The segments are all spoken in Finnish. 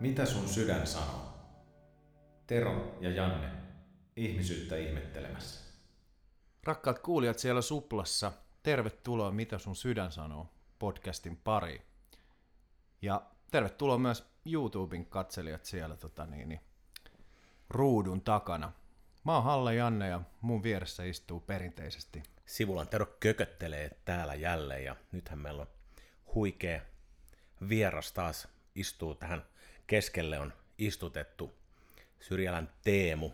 Mitä sun sydän sanoo? Tero ja Janne, ihmisyyttä ihmettelemässä. Rakkaat kuulijat siellä Suplassa, tervetuloa Mitä sun sydän sanoo podcastin pariin. Ja tervetuloa myös YouTuben katselijat siellä tota niin, niin, ruudun takana. Mä oon Halle Janne ja mun vieressä istuu perinteisesti. Sivulan Tero kököttelee täällä jälleen ja nythän meillä on huikea vieras taas istuu tähän keskelle on istutettu Syrjälän Teemu,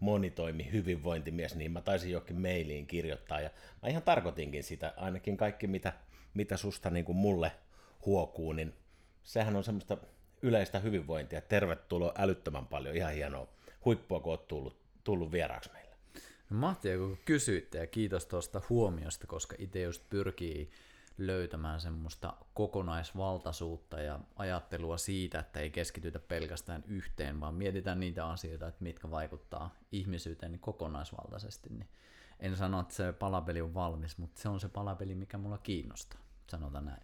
monitoimi hyvinvointimies, niin mä taisin jokin mailiin kirjoittaa, ja mä ihan tarkoitinkin sitä, ainakin kaikki mitä, mitä susta niin kuin mulle huokuu, niin sehän on semmoista yleistä hyvinvointia. Tervetuloa älyttömän paljon, ihan hienoa huippua, kun oot tullut, tullut vieraaksi meille. No, Mahtavaa, kun kysyitte ja kiitos tuosta huomiosta, koska itse just pyrkii löytämään semmoista kokonaisvaltaisuutta ja ajattelua siitä, että ei keskitytä pelkästään yhteen, vaan mietitään niitä asioita, että mitkä vaikuttaa ihmisyyteen niin kokonaisvaltaisesti. Niin en sano, että se palapeli on valmis, mutta se on se palapeli, mikä mulla kiinnostaa, sanotaan näin.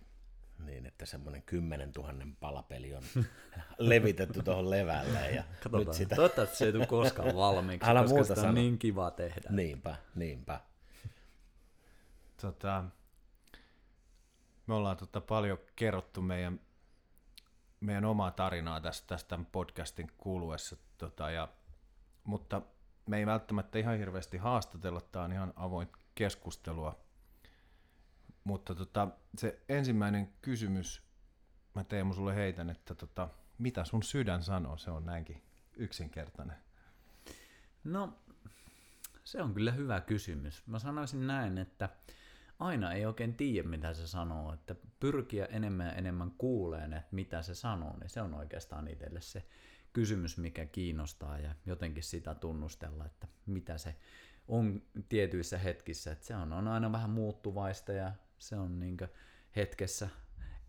Niin, että semmoinen 10 000 palapeli on levitetty tuohon levälle. Ja Katsotaan, nyt sitä... toivottavasti se ei tule koskaan valmiiksi, Älä koska sitä on niin kiva tehdä. Niinpä, niinpä. Tota, me ollaan tota paljon kerrottu meidän, meidän omaa tarinaa tästä, tästä podcastin kuluessa, tota, ja, mutta me ei välttämättä ihan hirveästi haastatella, tämä on ihan avoin keskustelua. Mutta tota, se ensimmäinen kysymys, mä Teemu sulle heitän, että tota, mitä sun sydän sanoo, se on näinkin yksinkertainen. No, se on kyllä hyvä kysymys. Mä sanoisin näin, että aina ei oikein tiedä, mitä se sanoo, että pyrkiä enemmän ja enemmän kuuleen, että mitä se sanoo, niin se on oikeastaan itselle se kysymys, mikä kiinnostaa ja jotenkin sitä tunnustella, että mitä se on tietyissä hetkissä, että se on, on aina vähän muuttuvaista ja se on niin hetkessä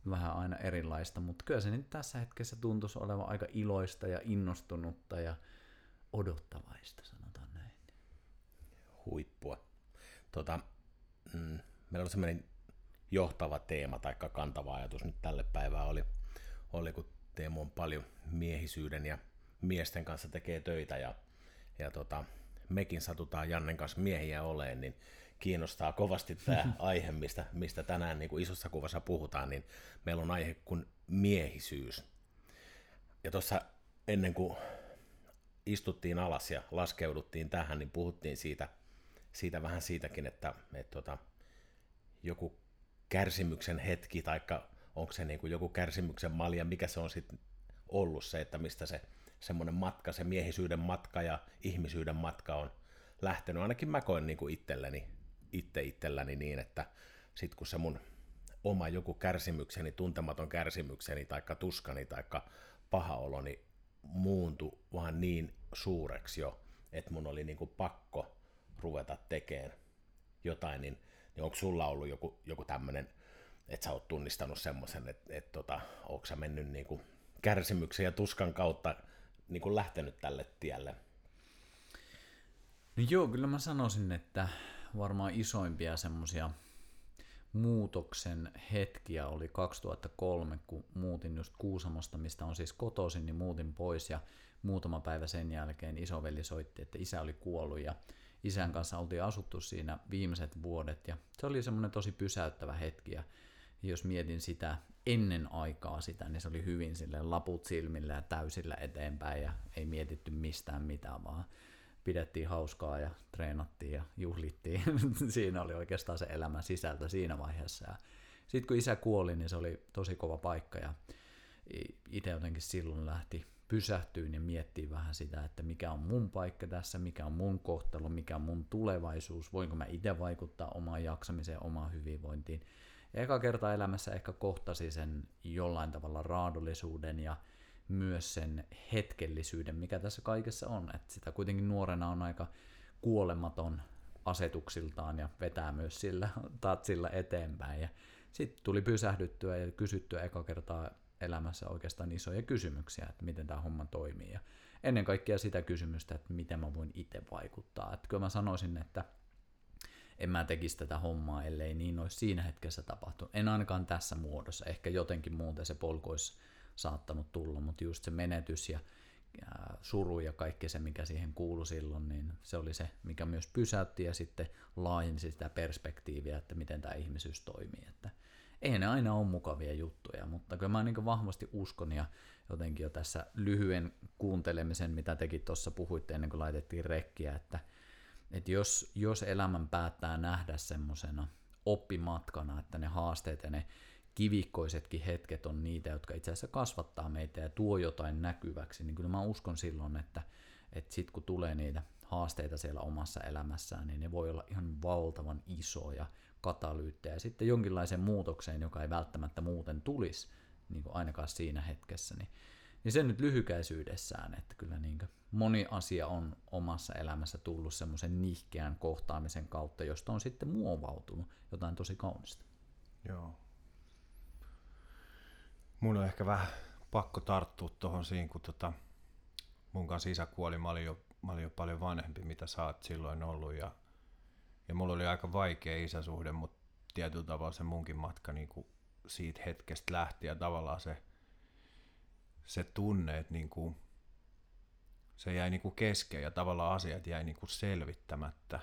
vähän aina erilaista, mutta kyllä se nyt tässä hetkessä tuntuisi olevan aika iloista ja innostunutta ja odottavaista, sanotaan näin. Huippua. Tota, mm, meillä on semmoinen johtava teema tai kantava ajatus nyt tälle päivää oli, oli kun Teemu on paljon miehisyyden ja miesten kanssa tekee töitä ja, ja tota, mekin satutaan Jannen kanssa miehiä oleen, niin kiinnostaa kovasti tämä aihe, mistä, mistä tänään niin kuin isossa kuvassa puhutaan, niin meillä on aihe kuin miehisyys. Ja tuossa ennen kuin istuttiin alas ja laskeuduttiin tähän, niin puhuttiin siitä, siitä vähän siitäkin, että, että tota, joku kärsimyksen hetki, tai onko se niin kuin joku kärsimyksen malja, mikä se on sitten ollut se, että mistä se semmoinen matka, se miehisyyden matka ja ihmisyyden matka on lähtenyt. Ainakin mä koen niin kuin itselleni, itse itselläni niin, että sitten kun se mun oma joku kärsimykseni, tuntematon kärsimykseni, tai tuskani, tai paha oloni muuntui vaan niin suureksi jo, että mun oli niin kuin pakko ruveta tekemään jotain, niin niin onko sulla ollut joku, joku tämmöinen, että sä oot tunnistanut semmoisen, että, että tota, onko sä mennyt niin kuin kärsimyksen ja tuskan kautta niin kuin lähtenyt tälle tielle? No joo, kyllä mä sanoisin, että varmaan isoimpia semmoisia muutoksen hetkiä oli 2003, kun muutin just Kuusamosta, mistä on siis kotoisin, niin muutin pois ja muutama päivä sen jälkeen isoveli soitti, että isä oli kuollut ja isän kanssa oltiin asuttu siinä viimeiset vuodet ja se oli semmoinen tosi pysäyttävä hetki ja jos mietin sitä ennen aikaa sitä, niin se oli hyvin sille laput silmillä ja täysillä eteenpäin ja ei mietitty mistään mitään, vaan pidettiin hauskaa ja treenattiin ja juhlittiin. siinä oli oikeastaan se elämän sisältö siinä vaiheessa. Ja sitten kun isä kuoli, niin se oli tosi kova paikka ja itse jotenkin silloin lähti pysähtyy ja miettii vähän sitä, että mikä on mun paikka tässä, mikä on mun kohtalo, mikä on mun tulevaisuus, voinko mä itse vaikuttaa omaan jaksamiseen, omaan hyvinvointiin. Ja eka kerta elämässä ehkä kohtasi sen jollain tavalla raadollisuuden ja myös sen hetkellisyyden, mikä tässä kaikessa on. Että sitä kuitenkin nuorena on aika kuolematon asetuksiltaan ja vetää myös sillä tatsilla eteenpäin. Ja sitten tuli pysähdyttyä ja kysyttyä eka kertaa elämässä oikeastaan isoja kysymyksiä, että miten tämä homma toimii. Ja ennen kaikkea sitä kysymystä, että miten mä voin itse vaikuttaa. Että kyllä mä sanoisin, että en mä tekisi tätä hommaa, ellei niin olisi siinä hetkessä tapahtunut. En ainakaan tässä muodossa. Ehkä jotenkin muuten se polku olisi saattanut tulla, mutta just se menetys ja suru ja kaikki se, mikä siihen kuului silloin, niin se oli se, mikä myös pysäytti ja sitten laajensi sitä perspektiiviä, että miten tämä ihmisyys toimii. Että ei ne aina ole mukavia juttuja, mutta kyllä mä niin vahvasti uskon ja jotenkin jo tässä lyhyen kuuntelemisen, mitä tekin tuossa puhuitte ennen kuin laitettiin rekkiä, että, että jos, jos elämän päättää nähdä semmoisena oppimatkana, että ne haasteet ja ne kivikkoisetkin hetket on niitä, jotka itse asiassa kasvattaa meitä ja tuo jotain näkyväksi, niin kyllä mä uskon silloin, että, että sit kun tulee niitä haasteita siellä omassa elämässään, niin ne voi olla ihan valtavan isoja katalyyttejä sitten jonkinlaiseen muutokseen, joka ei välttämättä muuten tulisi, niin kuin ainakaan siinä hetkessä, niin, niin se nyt lyhykäisyydessään, että kyllä niin moni asia on omassa elämässä tullut semmoisen nihkeän kohtaamisen kautta, josta on sitten muovautunut jotain tosi kaunista. Joo. Mun on ehkä vähän pakko tarttua tuohon siinä, kun tota, mun kanssa isä kuoli, mä olin, jo, mä olin jo paljon vanhempi, mitä sä oot silloin ollut, ja, ja mulla oli aika vaikea isäsuhde, mutta tietyllä tavalla se munkin matka niin kuin siitä hetkestä lähti, ja tavallaan se, se tunne, että niin kuin, se jäi niin kuin kesken, ja tavallaan asiat jäi niin kuin selvittämättä,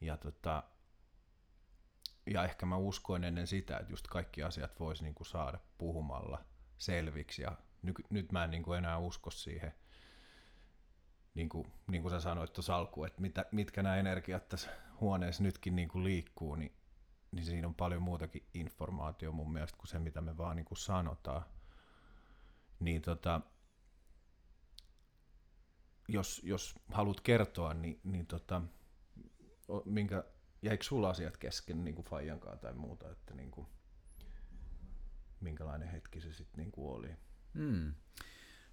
ja tota, ja ehkä mä uskoin ennen sitä, että just kaikki asiat voisi niin kuin saada puhumalla selviksi ja ny, nyt mä en niin kuin enää usko siihen, niin kuin, niin kuin sä sanoit tuossa alkuun, että mitä, mitkä nämä energiat tässä huoneessa nytkin niin kuin liikkuu, niin, niin siinä on paljon muutakin informaatio mun mielestä kuin se, mitä me vaan niin kuin sanotaan. Niin tota, jos, jos haluat kertoa, niin, niin tota, minkä, jäikö sulla asiat kesken niin kuin Fajankaan tai muuta, että niin kuin, minkälainen hetki se sitten niin kuin oli? Hmm.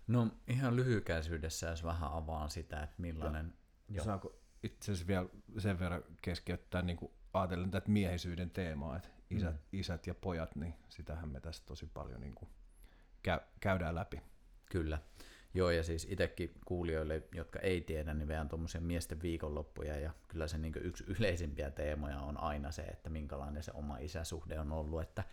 No ihan lyhykäisyydessä, jos vähän avaan sitä, että millainen... Ja, Saako itse asiassa vielä sen verran keskeyttää niin kuin ajatellen tätä miehisyyden teemaa, että isät, mm. isät ja pojat, niin sitähän me tässä tosi paljon niin kuin käy, käydään läpi. Kyllä. Joo, ja siis itsekin kuulijoille, jotka ei tiedä, niin vean tuommoisia miesten viikonloppuja, ja kyllä se niin yksi yleisimpiä teemoja on aina se, että minkälainen se oma isäsuhde on ollut, että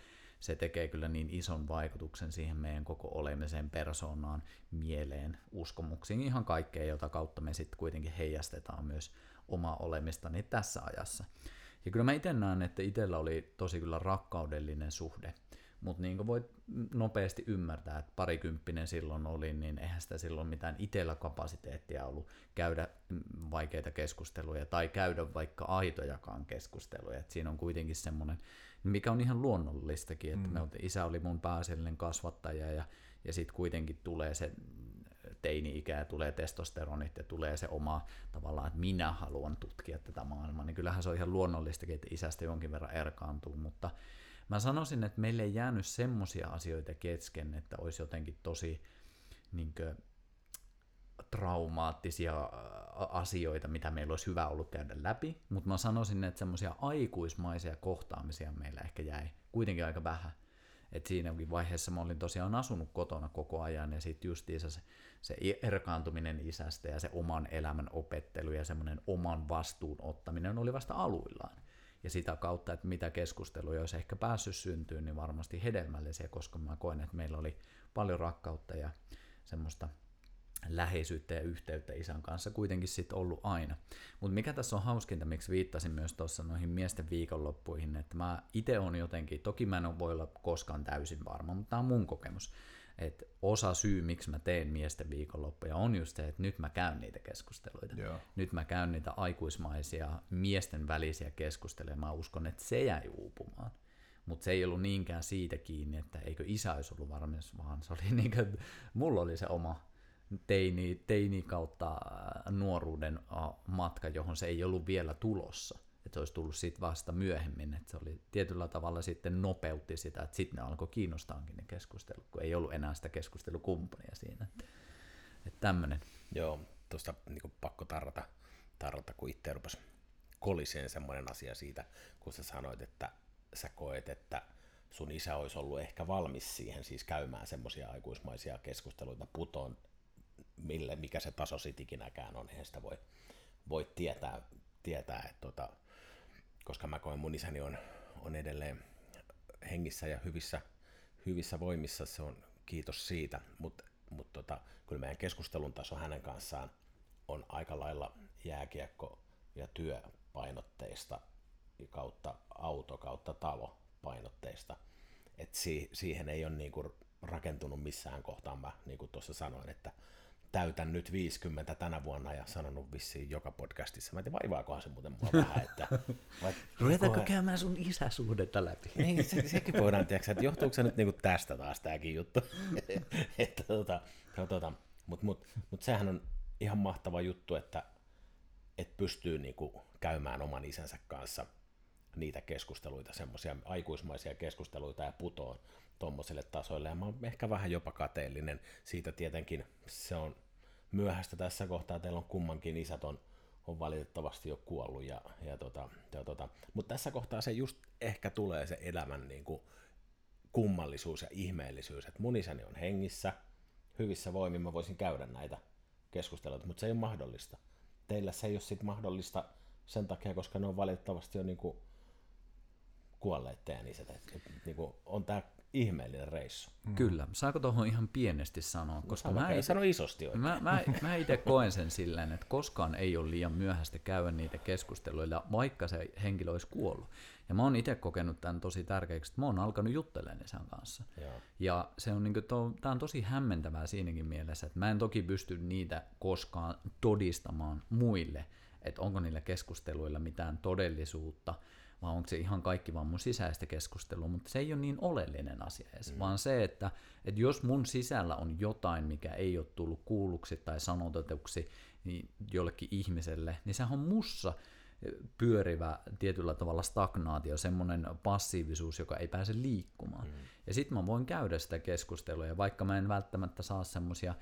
se tekee kyllä niin ison vaikutuksen siihen meidän koko olemiseen, persoonaan, mieleen, uskomuksiin, ihan kaikkeen, jota kautta me sitten kuitenkin heijastetaan myös oma olemistani tässä ajassa. Ja kyllä mä itse näen, että itsellä oli tosi kyllä rakkaudellinen suhde mutta niin kuin voit nopeasti ymmärtää, että parikymppinen silloin oli, niin eihän sitä silloin mitään itsellä kapasiteettia ollut käydä vaikeita keskusteluja tai käydä vaikka aitojakaan keskusteluja. Et siinä on kuitenkin semmoinen, mikä on ihan luonnollistakin, että mm. me, isä oli mun pääasiallinen kasvattaja ja, ja sitten kuitenkin tulee se teini-ikä ja tulee testosteronit ja tulee se oma tavallaan, että minä haluan tutkia tätä maailmaa, niin kyllähän se on ihan luonnollistakin, että isästä jonkin verran erkaantuu, mutta Mä sanoisin, että meille ei jäänyt semmosia asioita kesken, että olisi jotenkin tosi niin kuin, traumaattisia asioita, mitä meillä olisi hyvä ollut käydä läpi, mutta mä sanoisin, että semmoisia aikuismaisia kohtaamisia meillä ehkä jäi kuitenkin aika vähän. Et siinäkin vaiheessa mä olin tosiaan asunut kotona koko ajan ja sitten justiinsa se, se erkaantuminen isästä ja se oman elämän opettelu ja semmoinen oman vastuun ottaminen oli vasta aluillaan ja sitä kautta, että mitä keskusteluja olisi ehkä päässyt syntyyn, niin varmasti hedelmällisiä, koska mä koen, että meillä oli paljon rakkautta ja semmoista läheisyyttä ja yhteyttä isän kanssa kuitenkin sitten ollut aina. Mutta mikä tässä on hauskinta, miksi viittasin myös tuossa noihin miesten viikonloppuihin, että mä itse on jotenkin, toki mä en voi olla koskaan täysin varma, mutta tämä on mun kokemus, että osa syy, miksi mä teen miesten viikonloppuja, on just se, että nyt mä käyn niitä keskusteluita. Joo. Nyt mä käyn niitä aikuismaisia miesten välisiä keskusteluja. Mä uskon, että se jäi uupumaan. Mutta se ei ollut niinkään siitä kiinni, että eikö isä olisi ollut varmasti, vaan se oli niin kuin, mulla oli se oma teini, teini kautta nuoruuden matka, johon se ei ollut vielä tulossa että se olisi tullut sitten vasta myöhemmin, että se oli tietyllä tavalla sitten nopeutti sitä, että sitten ne alkoi kiinnostaakin ne keskustelut, kun ei ollut enää sitä keskustelukumppania siinä. Että, tämmöinen. Joo, tuosta niin pakko tarrata, tarrata, kun itse rupesi koliseen semmoinen asia siitä, kun sä sanoit, että sä koet, että sun isä olisi ollut ehkä valmis siihen siis käymään semmoisia aikuismaisia keskusteluita putoon, mille, mikä se taso sit ikinäkään on, eihän sitä voi, voi tietää, tietää että tota, koska mä koen mun isäni on, on edelleen hengissä ja hyvissä, hyvissä voimissa. Se on kiitos siitä, mutta mut tota, kyllä meidän keskustelun taso hänen kanssaan on aika lailla jääkiekko- ja työpainotteista kautta auto kautta talo painotteista. Et si- siihen ei ole niinku rakentunut missään kohtaa, mä niin kuin tuossa sanoin, että täytän nyt 50 tänä vuonna ja sanonut vissiin joka podcastissa. Mä en tiedä, vaivaakohan se muuten mua vähän, että... Vai, Ruvetaanko käymään sun isäsuhdetta läpi? Niin, se, sekin voidaan tiedä, että johtuuko se nyt niinku tästä taas tämäkin juttu. että, tota, tota, Mutta mut, mut sehän on ihan mahtava juttu, että et pystyy niinku käymään oman isänsä kanssa niitä keskusteluita, semmoisia aikuismaisia keskusteluita ja putoon tuommoiselle tasoille. Ja mä oon ehkä vähän jopa kateellinen siitä tietenkin. Se on myöhäistä tässä kohtaa, teillä on kummankin isät on, on valitettavasti jo kuollut. Ja, ja tota, ja tota. Mutta tässä kohtaa se just ehkä tulee se elämän niin kuin kummallisuus ja ihmeellisyys, että mun isäni on hengissä, hyvissä voimin mä voisin käydä näitä keskusteluita, mutta se ei ole mahdollista. Teillä se ei ole sit mahdollista sen takia, koska ne on valitettavasti jo niin kuin kuolleet teidän isät. Et, et, niin kuin on tämä ihmeellinen reissu. Kyllä. Saako tuohon ihan pienesti sanoa? Koska Sano, mä, ei sano isosti oikein. mä, mä, mä itse koen sen silleen, että koskaan ei ole liian myöhäistä käydä niitä keskusteluja, vaikka se henkilö olisi kuollut. Ja mä oon itse kokenut tämän tosi tärkeäksi, että mä oon alkanut juttelemaan isän kanssa. Joo. Ja se on, niin to, tää on tosi hämmentävää siinäkin mielessä, että mä en toki pysty niitä koskaan todistamaan muille, että onko niillä keskusteluilla mitään todellisuutta, vai onko se ihan kaikki vaan mun sisäistä keskustelua, mutta se ei ole niin oleellinen asia edes, mm. vaan se, että, että jos mun sisällä on jotain, mikä ei ole tullut kuulluksi tai sanotetuksi niin jollekin ihmiselle, niin sehän on mussa pyörivä tietyllä tavalla stagnaatio, semmoinen passiivisuus, joka ei pääse liikkumaan. Mm. Ja sitten mä voin käydä sitä keskustelua, ja vaikka mä en välttämättä saa semmoisia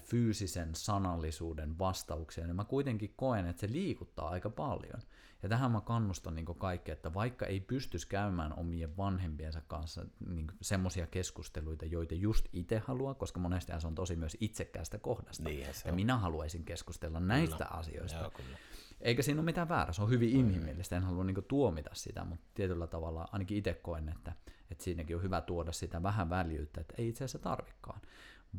fyysisen sanallisuuden vastauksia, niin mä kuitenkin koen, että se liikuttaa aika paljon. Ja tähän mä kannustan niin kaikkea, että vaikka ei pystyisi käymään omien vanhempiensa kanssa niin semmoisia keskusteluita, joita just itse haluaa, koska monesti se on tosi myös itsekkäästä kohdasta. Se ja on. minä haluaisin keskustella näistä asioista. Joo, kyllä. Eikä siinä ole mitään väärää, se on hyvin inhimillistä, en halua niinku tuomita sitä, mutta tietyllä tavalla ainakin itse koen, että, että siinäkin on hyvä tuoda sitä vähän väljyyttä, että ei itse asiassa tarvikaan.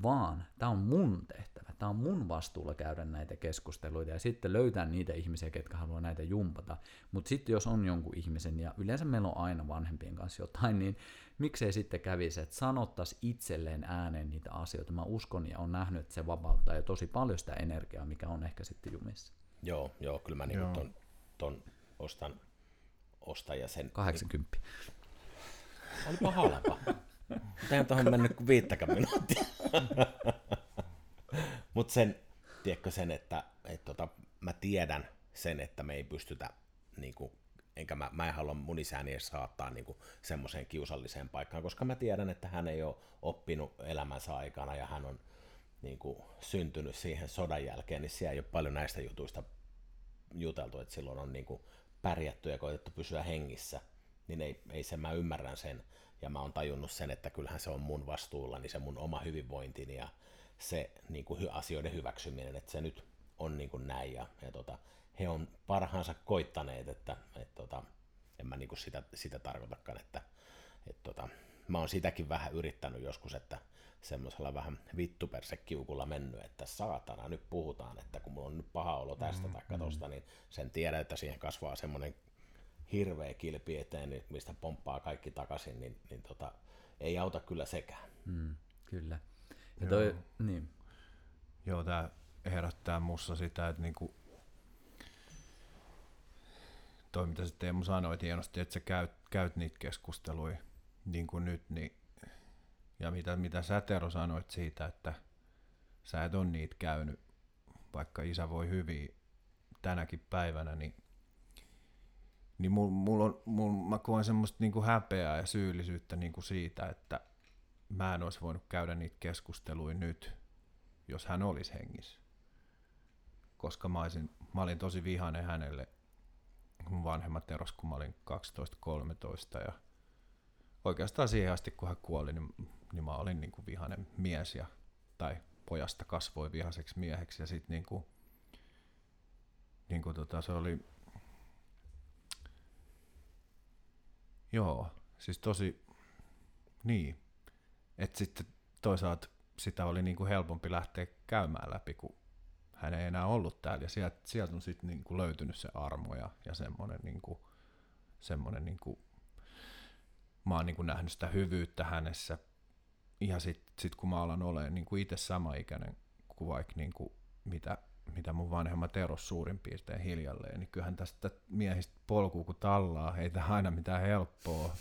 Vaan tämä on mun tehtävä, tämä on mun vastuulla käydä näitä keskusteluita ja sitten löytää niitä ihmisiä, ketkä haluaa näitä jumpata. Mutta sitten jos on jonkun ihmisen, ja yleensä meillä on aina vanhempien kanssa jotain, niin miksei sitten kävisi, että sanottaisi itselleen ääneen niitä asioita. Mä uskon ja on nähnyt, että se vapauttaa jo tosi paljon sitä energiaa, mikä on ehkä sitten jumissa. Joo, joo, kyllä mä niinku ton, ton ostan, ostan ja sen... 80. Olipa halpa. Eihän tuohon mennyt kuin viittäkään minuuttia. Mutta sen, tiedätkö sen, että et tota, mä tiedän sen, että me ei pystytä, niinku, enkä mä, mä en halua mun isäni edes saattaa niinku, semmoiseen kiusalliseen paikkaan, koska mä tiedän, että hän ei ole oppinut elämänsä aikana ja hän on niinku, syntynyt siihen sodan jälkeen, niin siellä ei ole paljon näistä jutuista juteltu, että silloin on niinku, pärjätty ja koetettu pysyä hengissä, niin ei, ei se, mä ymmärrän sen, ja mä oon tajunnut sen, että kyllähän se on mun vastuulla, niin se mun oma hyvinvointini ja se niin kuin, asioiden hyväksyminen, että se nyt on niin kuin näin, ja, ja tota, he on parhaansa koittaneet, että et, tota, en mä niin kuin sitä, sitä tarkoitakaan, että et, tota, mä oon sitäkin vähän yrittänyt joskus, että semmoisella vähän vittupersekiukulla mennyt, että saatana, nyt puhutaan, että kun mulla on nyt paha olo tästä mm, tai tosta, niin sen tiedän, että siihen kasvaa semmoinen hirveä kilpi eteen, niin mistä pomppaa kaikki takaisin, niin, niin tota, ei auta kyllä sekään. Mm, kyllä. Ja toi, niin. Joo, tämä herättää mussa sitä, että niinku, toi mitä sä Teemu sanoit hienosti, että sä käyt, käyt niitä keskusteluja niin kuin nyt, niin, ja mitä, mitä sä Tero sanoit siitä, että sä et ole niitä käynyt, vaikka isä voi hyvin tänäkin päivänä, niin niin mulla mul on, mul, mä koen semmoista niinku häpeää ja syyllisyyttä niinku siitä, että mä en olisi voinut käydä niitä keskusteluja nyt, jos hän olisi hengissä. Koska mä, olisin, mä olin tosi vihainen hänelle, mun vanhemmat eros, kun mä olin 12-13 ja oikeastaan siihen asti, kun hän kuoli, niin, niin mä olin niinku vihainen mies ja, tai pojasta kasvoi vihaseksi mieheksi ja sitten niinku, niinku tota, se oli Joo, siis tosi, niin. Että sitten toisaalta sitä oli niin kuin helpompi lähteä käymään läpi, kun hän ei enää ollut täällä. Ja sieltä, sieltä on sitten niin kuin löytynyt se armo ja, ja semmoinen, niin kuin, semmoinen niin kuin, mä oon niin kuin nähnyt sitä hyvyyttä hänessä. Ja sitten sit kun mä alan olemaan niin kuin itse sama ikäinen kuin vaikka niin mitä, mitä mun vanhemmat eros suurin piirtein hiljalleen, niin kyllähän tästä miehistä polkuu kun tallaa, ei tämä aina mitään helppoa.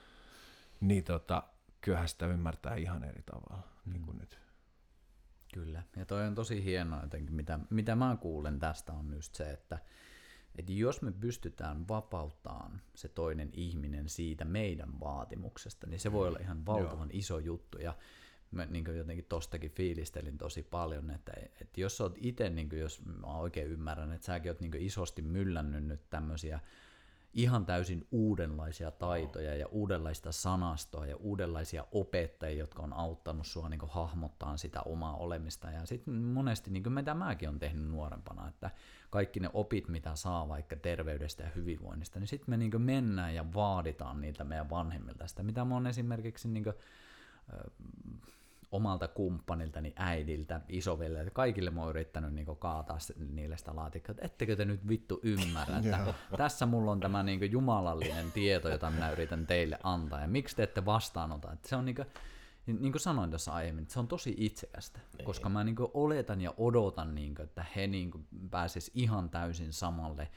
niin tota, kyllähän sitä ymmärtää ihan eri tavalla mm. niin kuin nyt. Kyllä, ja toi on tosi hienoa jotenkin, mitä, mitä mä kuulen tästä on just se, että, että jos me pystytään vapauttamaan se toinen ihminen siitä meidän vaatimuksesta, niin se voi olla ihan valtavan Joo. iso juttu. Ja mä niin jotenkin tostakin fiilistelin tosi paljon, että, että jos sä oot itse, niin jos mä oikein ymmärrän, että säkin oot niin isosti myllännyt nyt tämmöisiä ihan täysin uudenlaisia taitoja ja uudenlaista sanastoa ja uudenlaisia opettajia, jotka on auttanut sua niin hahmottaa sitä omaa olemista. Ja sitten monesti, niin kuin mitä mäkin on tehnyt nuorempana, että kaikki ne opit, mitä saa vaikka terveydestä ja hyvinvoinnista, niin sitten me niin mennään ja vaaditaan niitä meidän vanhemmilta. Sitä, mitä mä oon esimerkiksi niin kuin, omalta kumppaniltani, äidiltä, isoveljeltä, kaikille mä oon yrittänyt niin kaataa niille sitä laatikkoa, että ettekö te nyt vittu ymmärrä, että tässä mulla on tämä niin jumalallinen tieto, jota minä yritän teille antaa, ja miksi te ette vastaanota, että se on niin kuin, niin kuin sanoin tuossa aiemmin, että se on tosi itsekästä, niin. koska mä niin oletan ja odotan, niin kuin, että he niin pääsis ihan täysin samalle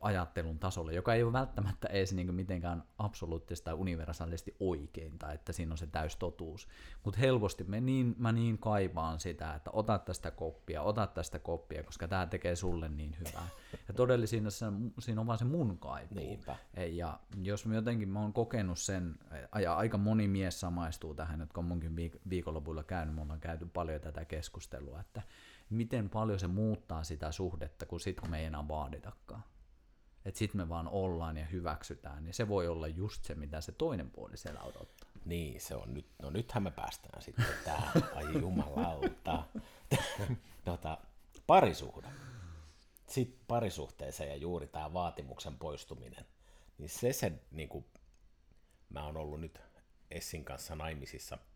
ajattelun tasolle, joka ei ole välttämättä edes niin mitenkään absoluuttisesti tai universaalisti oikein, tai että siinä on se täys totuus. Mutta helposti me niin, mä niin kaivaan sitä, että ota tästä koppia, ota tästä koppia, koska tämä tekee sulle niin hyvää. Ja todellisuudessa siinä on vaan se mun kaipuu. Niinpä. Ja jos mä jotenkin mä oon kokenut sen, ja aika moni mies samaistuu tähän, jotka on munkin viikonlopuilla käynyt, me ollaan käyty paljon tätä keskustelua, että miten paljon se muuttaa sitä suhdetta, kun sit kun me ei enää vaaditakaan. Että sit me vaan ollaan ja hyväksytään, niin se voi olla just se, mitä se toinen puoli siellä odottaa. Niin, se on nyt, no nythän me päästään sitten tähän, ai jumalauta, tota, parisuhde. Sitten parisuhteeseen ja juuri tämä vaatimuksen poistuminen, niin se se, niin kuin, mä oon ollut nyt Essin kanssa naimisissa –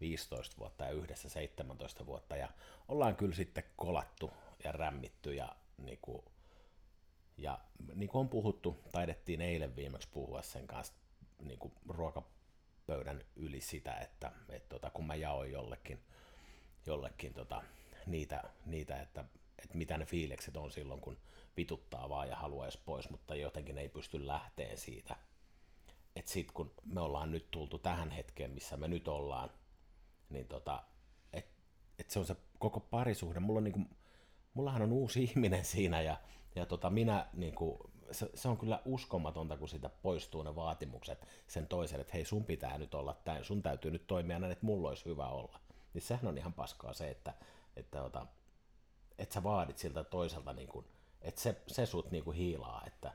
15 vuotta ja yhdessä 17 vuotta ja ollaan kyllä sitten kolattu ja rämmitty ja niin kuin, ja niin kuin on puhuttu, taidettiin eilen viimeksi puhua sen kanssa niin kuin ruokapöydän yli sitä, että, että tota, kun mä jaoin jollekin, jollekin tota, niitä, niitä että, että mitä ne fiilikset on silloin, kun vituttaa vaan ja haluaisi pois, mutta jotenkin ei pysty lähteen siitä. Että sitten kun me ollaan nyt tultu tähän hetkeen, missä me nyt ollaan, niin tota, et, et se on se koko parisuhde. Mulla on niinku, mullahan on uusi ihminen siinä ja, ja tota, minä niinku, se, se, on kyllä uskomatonta, kun siitä poistuu ne vaatimukset sen toiselle, että hei sun pitää nyt olla tämän, sun täytyy nyt toimia näin, että mulla olisi hyvä olla. Niin sehän on ihan paskaa se, että, että, että, että sä vaadit siltä toiselta, niin kuin, että se, se sut niin kuin hiilaa, että,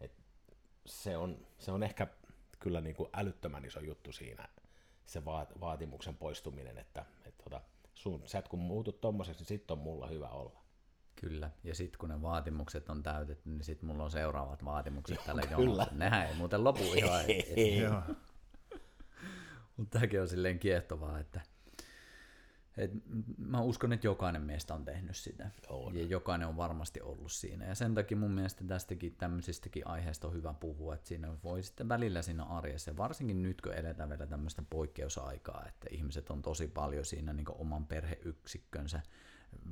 että se, on, se on ehkä kyllä niin kuin älyttömän iso juttu siinä, se vaatimuksen poistuminen, että, että tota, sun, sä et kun muutut tommoseksi, niin sitten on mulla hyvä olla. Kyllä, ja sitten kun ne vaatimukset on täytetty, niin sitten mulla on seuraavat vaatimukset Joo, tällä jonolla. Nehän ei muuten lopu ihan. Mutta tämäkin on silleen kiehtovaa, että et mä uskon, että jokainen meistä on tehnyt sitä. On. Ja jokainen on varmasti ollut siinä. Ja sen takia mun mielestä tästäkin tämmöisistäkin aiheista on hyvä puhua, että siinä voi sitten välillä siinä arjessa, ja varsinkin nyt kun eletään vielä tämmöistä poikkeusaikaa, että ihmiset on tosi paljon siinä niin oman perheyksikkönsä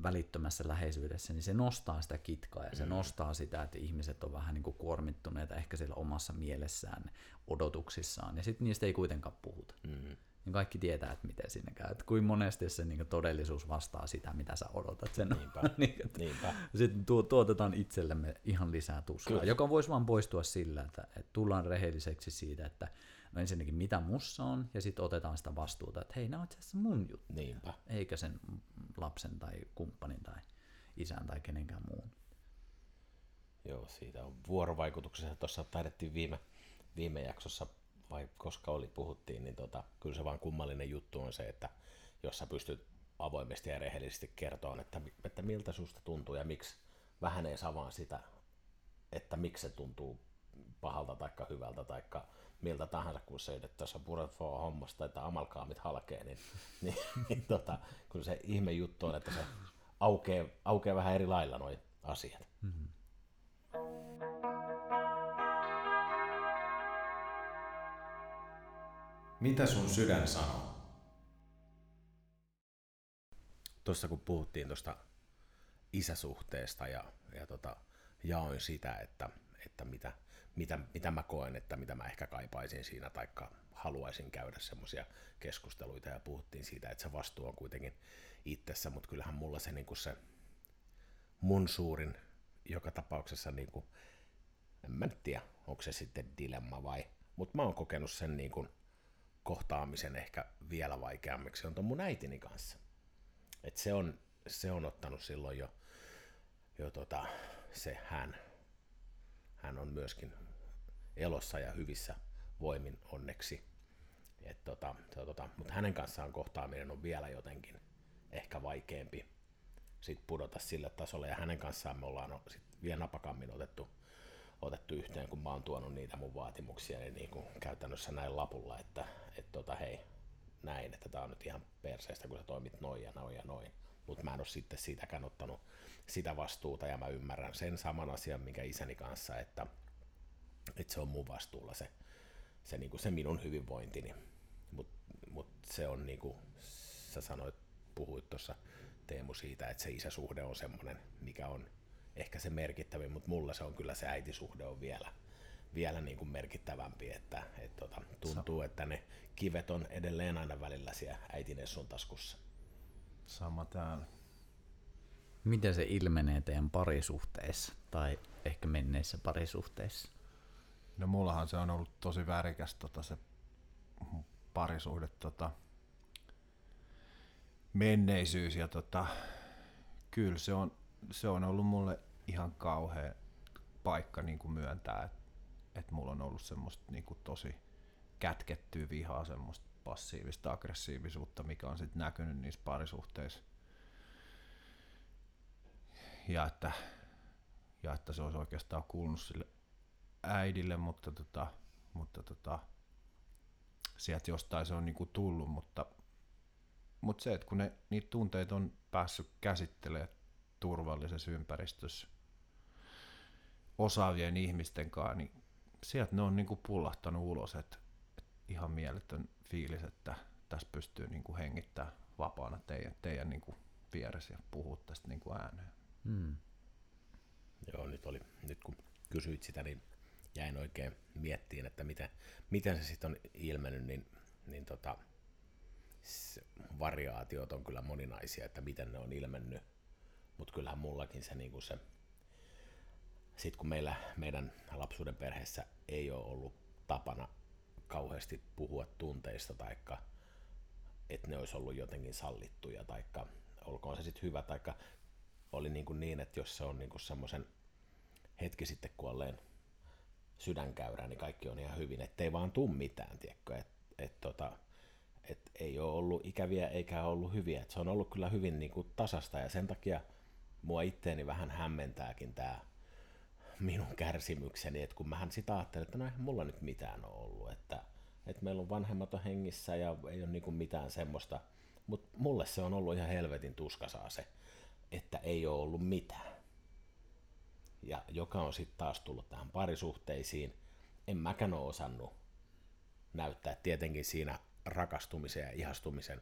välittömässä läheisyydessä, niin se nostaa sitä kitkaa ja se mm. nostaa sitä, että ihmiset on vähän niin kuin kuormittuneita ehkä siellä omassa mielessään, odotuksissaan, ja sitten niistä ei kuitenkaan puhuta. Mm niin kaikki tietää, että miten sinne käy. Että kuin monesti se niin todellisuus vastaa sitä, mitä sä odotat sen. Niinpä, niin, niinpä. Sitten tu- tuotetaan itsellemme ihan lisää tuskaa, Kyllä. joka voisi vaan poistua sillä, että, että tullaan rehelliseksi siitä, että no ensinnäkin mitä mussa on, ja sitten otetaan sitä vastuuta, että hei, nämä on itse asiassa mun juttu. Niinpä. Eikä sen lapsen tai kumppanin tai isän tai kenenkään muun. Joo, siitä on vuorovaikutuksessa. Tuossa taidettiin viime, viime jaksossa vai koska oli, puhuttiin, niin tota, kyllä se vaan kummallinen juttu on se, että jos sä pystyt avoimesti ja rehellisesti kertoa, että, että miltä susta tuntuu ja miksi vähän ei saa vaan sitä, että miksi se tuntuu pahalta tai hyvältä tai miltä tahansa, kun se, että tässä puret hommasta, että amalkaamit halkee, niin, niin, niin tota, kun se ihme juttu on, että se aukeaa, aukeaa vähän eri lailla noin asiat. Mm-hmm. Mitä sun sydän sanoo? Tuossa kun puhuttiin tuosta isäsuhteesta ja, ja tota, jaoin sitä, että, että mitä, mitä, mitä mä koen, että mitä mä ehkä kaipaisin siinä, taikka haluaisin käydä semmoisia keskusteluita ja puhuttiin siitä, että se vastuu on kuitenkin itsessä, mutta kyllähän mulla se, niin kuin se mun suurin joka tapauksessa, niin kuin, en mä tiedä, onko se sitten dilemma vai, mutta mä oon kokenut sen niin kuin, kohtaamisen ehkä vielä vaikeammiksi on tuon mun äitini kanssa. Et se, on, se on ottanut silloin jo, jo tota, se hän. Hän on myöskin elossa ja hyvissä voimin onneksi. Et tota, to, tota, Mutta hänen kanssaan kohtaaminen on vielä jotenkin ehkä vaikeampi sit pudota sille tasolle. Ja hänen kanssaan me ollaan sit vielä napakammin otettu, otettu yhteen, kun mä oon tuonut niitä mun vaatimuksia niin, niin kuin käytännössä näin lapulla, että et tota, hei, näin, että tää on nyt ihan perseestä, kun sä toimit noin ja noin ja noin. Mutta mä en ole sitten siitäkään ottanut sitä vastuuta ja mä ymmärrän sen saman asian, minkä isäni kanssa, että, että se on mun vastuulla se, se, niin kuin se minun hyvinvointini. Mutta mut se on niin kuin sä sanoit, puhuit tuossa Teemu siitä, että se isäsuhde on semmoinen, mikä on ehkä se merkittävin, mutta mulla se on kyllä se äitisuhde on vielä, vielä niin kuin merkittävämpi, että et tota, tuntuu, että ne kivet on edelleen aina välillä siellä äitin sun taskussa. Sama täällä. Miten se ilmenee teidän parisuhteessa tai ehkä menneissä parisuhteissa? No mullahan se on ollut tosi värikäs tota, se parisuhde tota, menneisyys ja tota, kyllä se on, se on ollut mulle ihan kauhea paikka niin kuin myöntää, että et mulla on ollut semmoista niin kuin tosi kätkettyä vihaa, semmoista passiivista aggressiivisuutta, mikä on sitten näkynyt niissä parisuhteissa. Ja että, ja että se olisi oikeastaan kuulunut sille äidille, mutta, tota, mutta tota, sieltä jostain se on niinku tullut, mutta, mutta se, että kun ne, niitä tunteita on päässyt käsittelemään turvallisessa ympäristössä osaavien ihmisten kanssa, niin sieltä ne on niinku pullahtanut ulos, että ihan mieletön fiilis, että tässä pystyy niin kuin hengittämään vapaana teidän, teidän niin kuin vieressä ja puhua tästä niin kuin ääneen. Hmm. Joo, nyt, oli, nyt kun kysyit sitä, niin jäin oikein miettiin, että miten, miten se sitten on ilmennyt, niin, niin tota, variaatiot on kyllä moninaisia, että miten ne on ilmennyt, mutta kyllähän mullakin se, niin se sitten kun meillä, meidän lapsuuden perheessä ei ole ollut tapana kauheasti puhua tunteista, taikka että ne olisi ollut jotenkin sallittuja, taikka olkoon se sitten hyvä, taikka oli niin, kuin niin että jos se on niin kuin semmoisen hetki sitten kuolleen sydänkäyrää, niin kaikki on ihan hyvin, ettei vaan tuu mitään, tiedätkö, että et tota, et ei ole ollut ikäviä eikä ollut hyviä, et se on ollut kyllä hyvin niin kuin tasasta ja sen takia mua itteeni vähän hämmentääkin tämä minun kärsimykseni, että kun mähän sitä ajattelin, että no eihän mulla nyt mitään ole ollut, että, että meillä on vanhemmat on hengissä ja ei ole niinku mitään semmoista, mutta mulle se on ollut ihan helvetin tuskasaa se, että ei ole ollut mitään. Ja joka on sitten taas tullut tähän parisuhteisiin, en mäkään ole osannut näyttää tietenkin siinä rakastumisen ja ihastumisen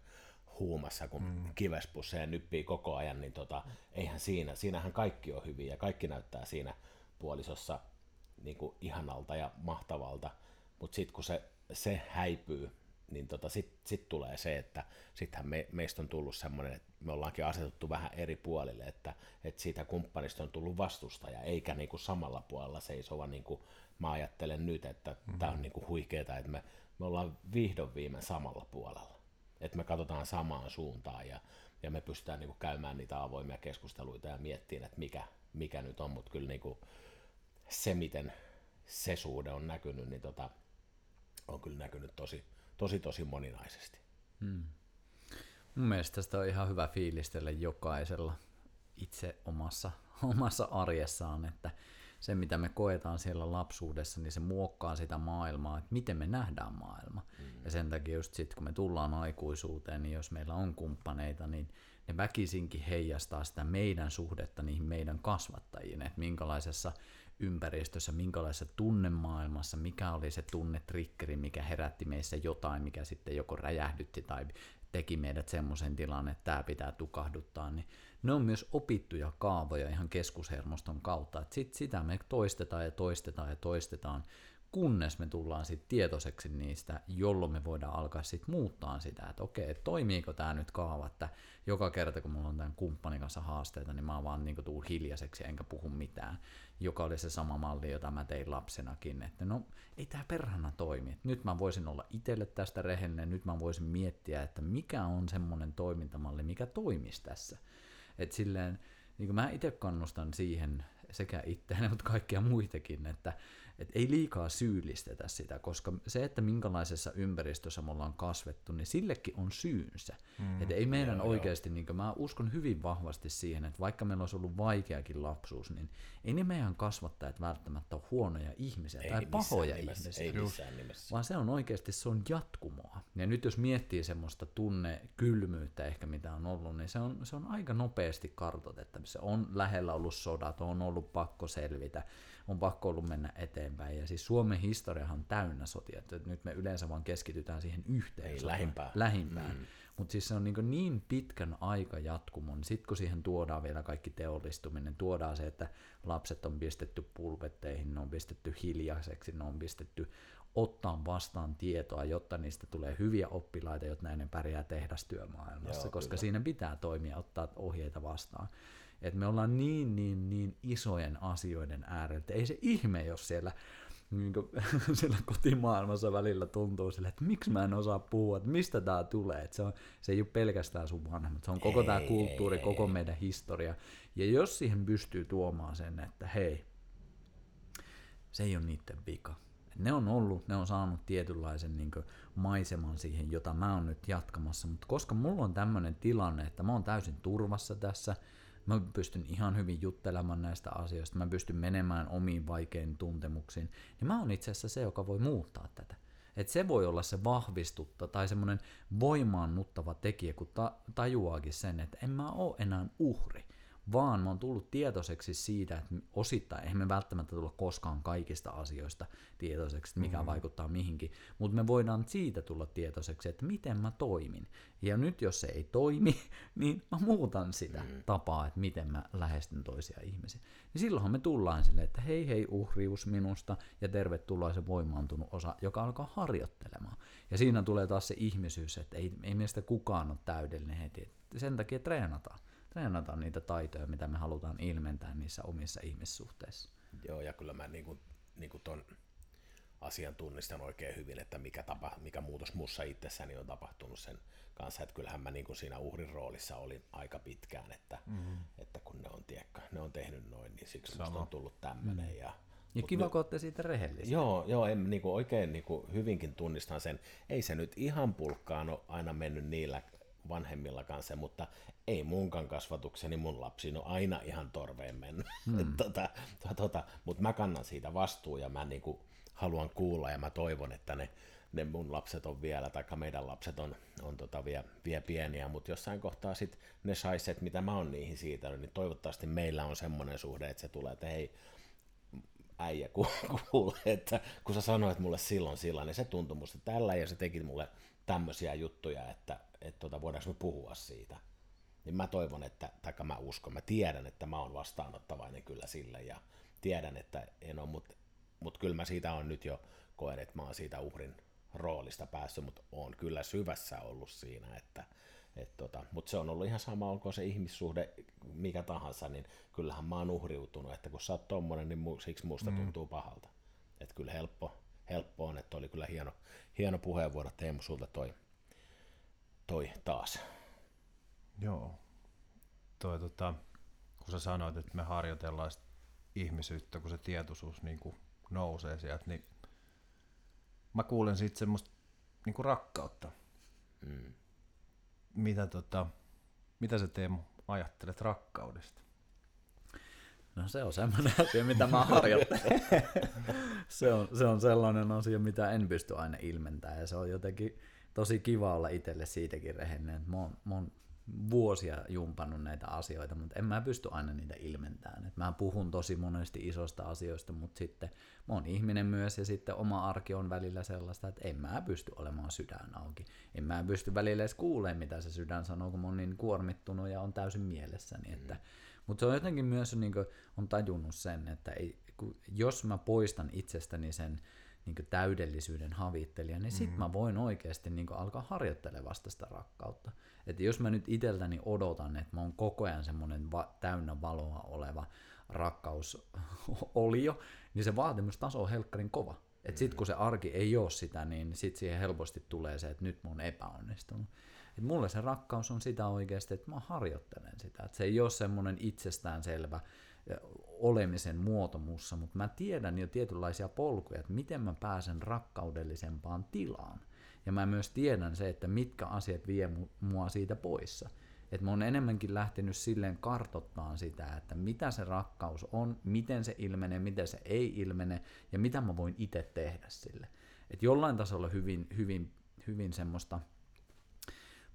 huumassa, kun mm. kivespussa ja nyppii koko ajan, niin tota, eihän siinä, siinähän kaikki on hyviä ja kaikki näyttää siinä puolisossa niin kuin ihanalta ja mahtavalta, mutta sitten kun se, se häipyy, niin tota, sitten sit tulee se, että sittenhän me, meistä on tullut semmoinen, että me ollaankin asetuttu vähän eri puolille, että, että siitä kumppanista on tullut vastustaja, eikä niin kuin samalla puolella seisova, niin kuin mä ajattelen nyt, että mm-hmm. tämä on niin kuin huikeeta, että me, me ollaan vihdoin viime samalla puolella, että me katsotaan samaan suuntaan ja, ja me pystytään niin kuin käymään niitä avoimia keskusteluita ja miettimään, että mikä, mikä nyt on, mutta kyllä niin kuin, se, miten se suhde on näkynyt, niin tota, on kyllä näkynyt tosi, tosi, tosi moninaisesti. Hmm. Mun mielestä tästä on ihan hyvä fiilistellä jokaisella itse omassa, omassa arjessaan, että se, mitä me koetaan siellä lapsuudessa, niin se muokkaa sitä maailmaa, että miten me nähdään maailma. Mm. Ja sen takia just sitten, kun me tullaan aikuisuuteen, niin jos meillä on kumppaneita, niin ne väkisinkin heijastaa sitä meidän suhdetta niihin meidän kasvattajiin, että minkälaisessa ympäristössä, minkälaisessa tunnemaailmassa, mikä oli se tunnetrikkeri, mikä herätti meissä jotain, mikä sitten joko räjähdytti tai teki meidät semmoisen tilan, että tämä pitää tukahduttaa, niin ne on myös opittuja kaavoja ihan keskushermoston kautta. että sit sitä me toistetaan ja toistetaan ja toistetaan, kunnes me tullaan sitten tietoiseksi niistä, jolloin me voidaan alkaa sitten muuttaa sitä, että okei, toimiiko tämä nyt kaava, että joka kerta kun mulla on tämän kumppanin kanssa haasteita, niin mä vaan niin tuun hiljaiseksi enkä puhu mitään, joka oli se sama malli, jota mä tein lapsenakin, että no ei tämä perhana toimi, nyt mä voisin olla itselle tästä rehellinen, nyt mä voisin miettiä, että mikä on semmoinen toimintamalli, mikä toimisi tässä, että silleen, niin mä itse kannustan siihen sekä itseäni, mutta kaikkia muitakin, että et ei liikaa syyllistetä sitä, koska se, että minkälaisessa ympäristössä me ollaan kasvettu, niin sillekin on syynsä. Mm, että ei meidän joo, oikeasti, niin mä uskon hyvin vahvasti siihen, että vaikka meillä olisi ollut vaikeakin lapsuus, niin ei ne meidän kasvattajat välttämättä ole huonoja ihmisiä ei tai pahoja nimessä, ihmisiä. Ei missään nimessä. Vaan se on oikeasti, se on jatkumoa. Ja nyt jos miettii semmoista tunne kylmyyttä ehkä mitä on ollut, niin se on, se on aika nopeasti kartoitettavissa. On lähellä ollut sodat, on ollut pakko selvitä on pakko ollut mennä eteenpäin. Ja siis Suomen historiahan on täynnä sotia, että nyt me yleensä vaan keskitytään siihen yhteen Ei, lähimpään. lähimpään. Mm. Mutta siis se on niin, niin pitkän aika jatkumon. Sitten kun siihen tuodaan vielä kaikki teollistuminen, tuodaan se, että lapset on pistetty pulpetteihin, ne on pistetty hiljaiseksi, ne on pistetty ottaa vastaan tietoa, jotta niistä tulee hyviä oppilaita, jotta näin ne pärjää tehdastyömaailmassa, Joo, koska kyllä. siinä pitää toimia, ottaa ohjeita vastaan. Että me ollaan niin, niin, niin isojen asioiden äärellä, ei se ihme, jos siellä, niin kuin, siellä kotimaailmassa välillä tuntuu sille, että miksi mä en osaa puhua, että mistä tämä tulee. Että se, on, se ei ole pelkästään sun vanhemmat, se on koko tämä kulttuuri, ei, koko meidän historia. Ja jos siihen pystyy tuomaan sen, että hei, se ei ole niiden vika. Ne on ollut, ne on saanut tietynlaisen niin kuin, maiseman siihen, jota mä oon nyt jatkamassa, mutta koska mulla on tämmöinen tilanne, että mä oon täysin turvassa tässä, Mä pystyn ihan hyvin juttelemaan näistä asioista, mä pystyn menemään omiin vaikein tuntemuksiin, niin mä oon itse asiassa se, joka voi muuttaa tätä. Et se voi olla se vahvistutta tai semmoinen voimaannuttava tekijä, kun ta- tajuaakin sen, että en mä oo enää uhri, vaan mä oon tullut tietoiseksi siitä, että osittain, eihän me välttämättä tulla koskaan kaikista asioista tietoiseksi, että mikä mm-hmm. vaikuttaa mihinkin, mutta me voidaan siitä tulla tietoiseksi, että miten mä toimin. Ja nyt jos se ei toimi, niin mä muutan sitä mm-hmm. tapaa, että miten mä lähestyn toisia ihmisiä. Niin silloinhan me tullaan silleen, että hei hei uhrius minusta ja tervetuloa se voimaantunut osa, joka alkaa harjoittelemaan. Ja siinä tulee taas se ihmisyys, että ei, ei meistä kukaan ole täydellinen heti. Sen takia treenataan treenataan niitä taitoja, mitä me halutaan ilmentää niissä omissa ihmissuhteissa. Joo, ja kyllä mä niin kuin, niin kuin ton asian tunnistan oikein hyvin, että mikä, tapa, mikä muutos muussa itsessäni on tapahtunut sen kanssa, että kyllähän mä niin kuin siinä uhrin roolissa olin aika pitkään, että, mm-hmm. että kun ne on, tiekka, ne on tehnyt noin, niin siksi Sama. on tullut tämmöinen. Mm. Ja, ja kiva, kun olette siitä rehellisiä. Joo, joo en, niin kuin oikein niin kuin hyvinkin tunnistan sen. Ei se nyt ihan pulkkaan ole aina mennyt niillä vanhemmilla kanssa, mutta ei munkan kasvatukseni mun lapsi on aina ihan torveen mennyt. Hmm. tota, tota, mutta mä kannan siitä vastuun ja mä niinku haluan kuulla ja mä toivon, että ne, ne mun lapset on vielä, tai meidän lapset on, on tota vielä, vielä pieniä, mutta jossain kohtaa sit ne saiset, mitä mä oon niihin siitä, niin toivottavasti meillä on semmoinen suhde, että se tulee, että hei, äijä kuule, että kun sä sanoit mulle silloin sillä, niin se tuntui musta tällä ja se teki mulle tämmöisiä juttuja, että, että tota, voidaanko me puhua siitä. Niin mä toivon, että, tai mä uskon, mä tiedän, että mä oon vastaanottavainen kyllä sille ja tiedän, että en ole, mutta mut kyllä mä siitä on nyt jo koen, että mä oon siitä uhrin roolista päässyt, mutta oon kyllä syvässä ollut siinä, että et tota, mutta se on ollut ihan sama, onko se ihmissuhde mikä tahansa, niin kyllähän mä oon uhriutunut, että kun sä oot tommonen, niin mu, siksi musta mm. tuntuu pahalta. Että kyllä helppo, helppo on, että oli kyllä hieno, hieno puheenvuoro Teemu sulta toi, toi taas. Joo. Toi, tota, kun sä sanoit, että me harjoitellaan ihmisyyttä, kun se tietoisuus niin kuin nousee sieltä, niin mä kuulen siitä semmoista niin kuin rakkautta. Mm. Mitä, tota, mitä sä Teemu ajattelet rakkaudesta? No se on semmoinen asia, mitä mä harjoittelen. se, on, se on sellainen asia, mitä en pysty aina ilmentämään ja se on jotenkin tosi kiva olla itselle siitäkin rehellinen. Mä oon, mä oon vuosia jumpannut näitä asioita, mutta en mä pysty aina niitä ilmentämään. Et mä puhun tosi monesti isosta asioista, mutta sitten mä oon ihminen myös ja sitten oma arki on välillä sellaista, että en mä pysty olemaan sydän auki. En mä pysty välillä edes kuulemaan, mitä se sydän sanoo, kun mä oon niin kuormittunut ja on täysin mielessäni. Että, mm. Mutta se on jotenkin myös, niin kuin, on tajunnut sen, että ei, kun, jos mä poistan itsestäni sen niin täydellisyyden havittelijan, niin sit mm. mä voin oikeasti niin alkaa harjoittelemaan sitä rakkautta. Että jos mä nyt iteltäni odotan, että mä oon koko ajan semmoinen va- täynnä valoa oleva rakkausolio, niin se vaatimustaso on helkkarin kova. Et sit kun se arki ei ole sitä, niin sit siihen helposti tulee se, että nyt mä oon epäonnistunut. Et mulle se rakkaus on sitä oikeasti, että mä harjoittelen sitä. Et se ei ole semmoinen itsestäänselvä olemisen muoto mussa, mutta mä tiedän jo tietynlaisia polkuja, että miten mä pääsen rakkaudellisempaan tilaan. Ja mä myös tiedän se, että mitkä asiat vie mua siitä poissa. Että mä oon enemmänkin lähtenyt silleen kartottaa sitä, että mitä se rakkaus on, miten se ilmenee, miten se ei ilmene ja mitä mä voin itse tehdä sille. Että jollain tasolla hyvin, hyvin, hyvin semmoista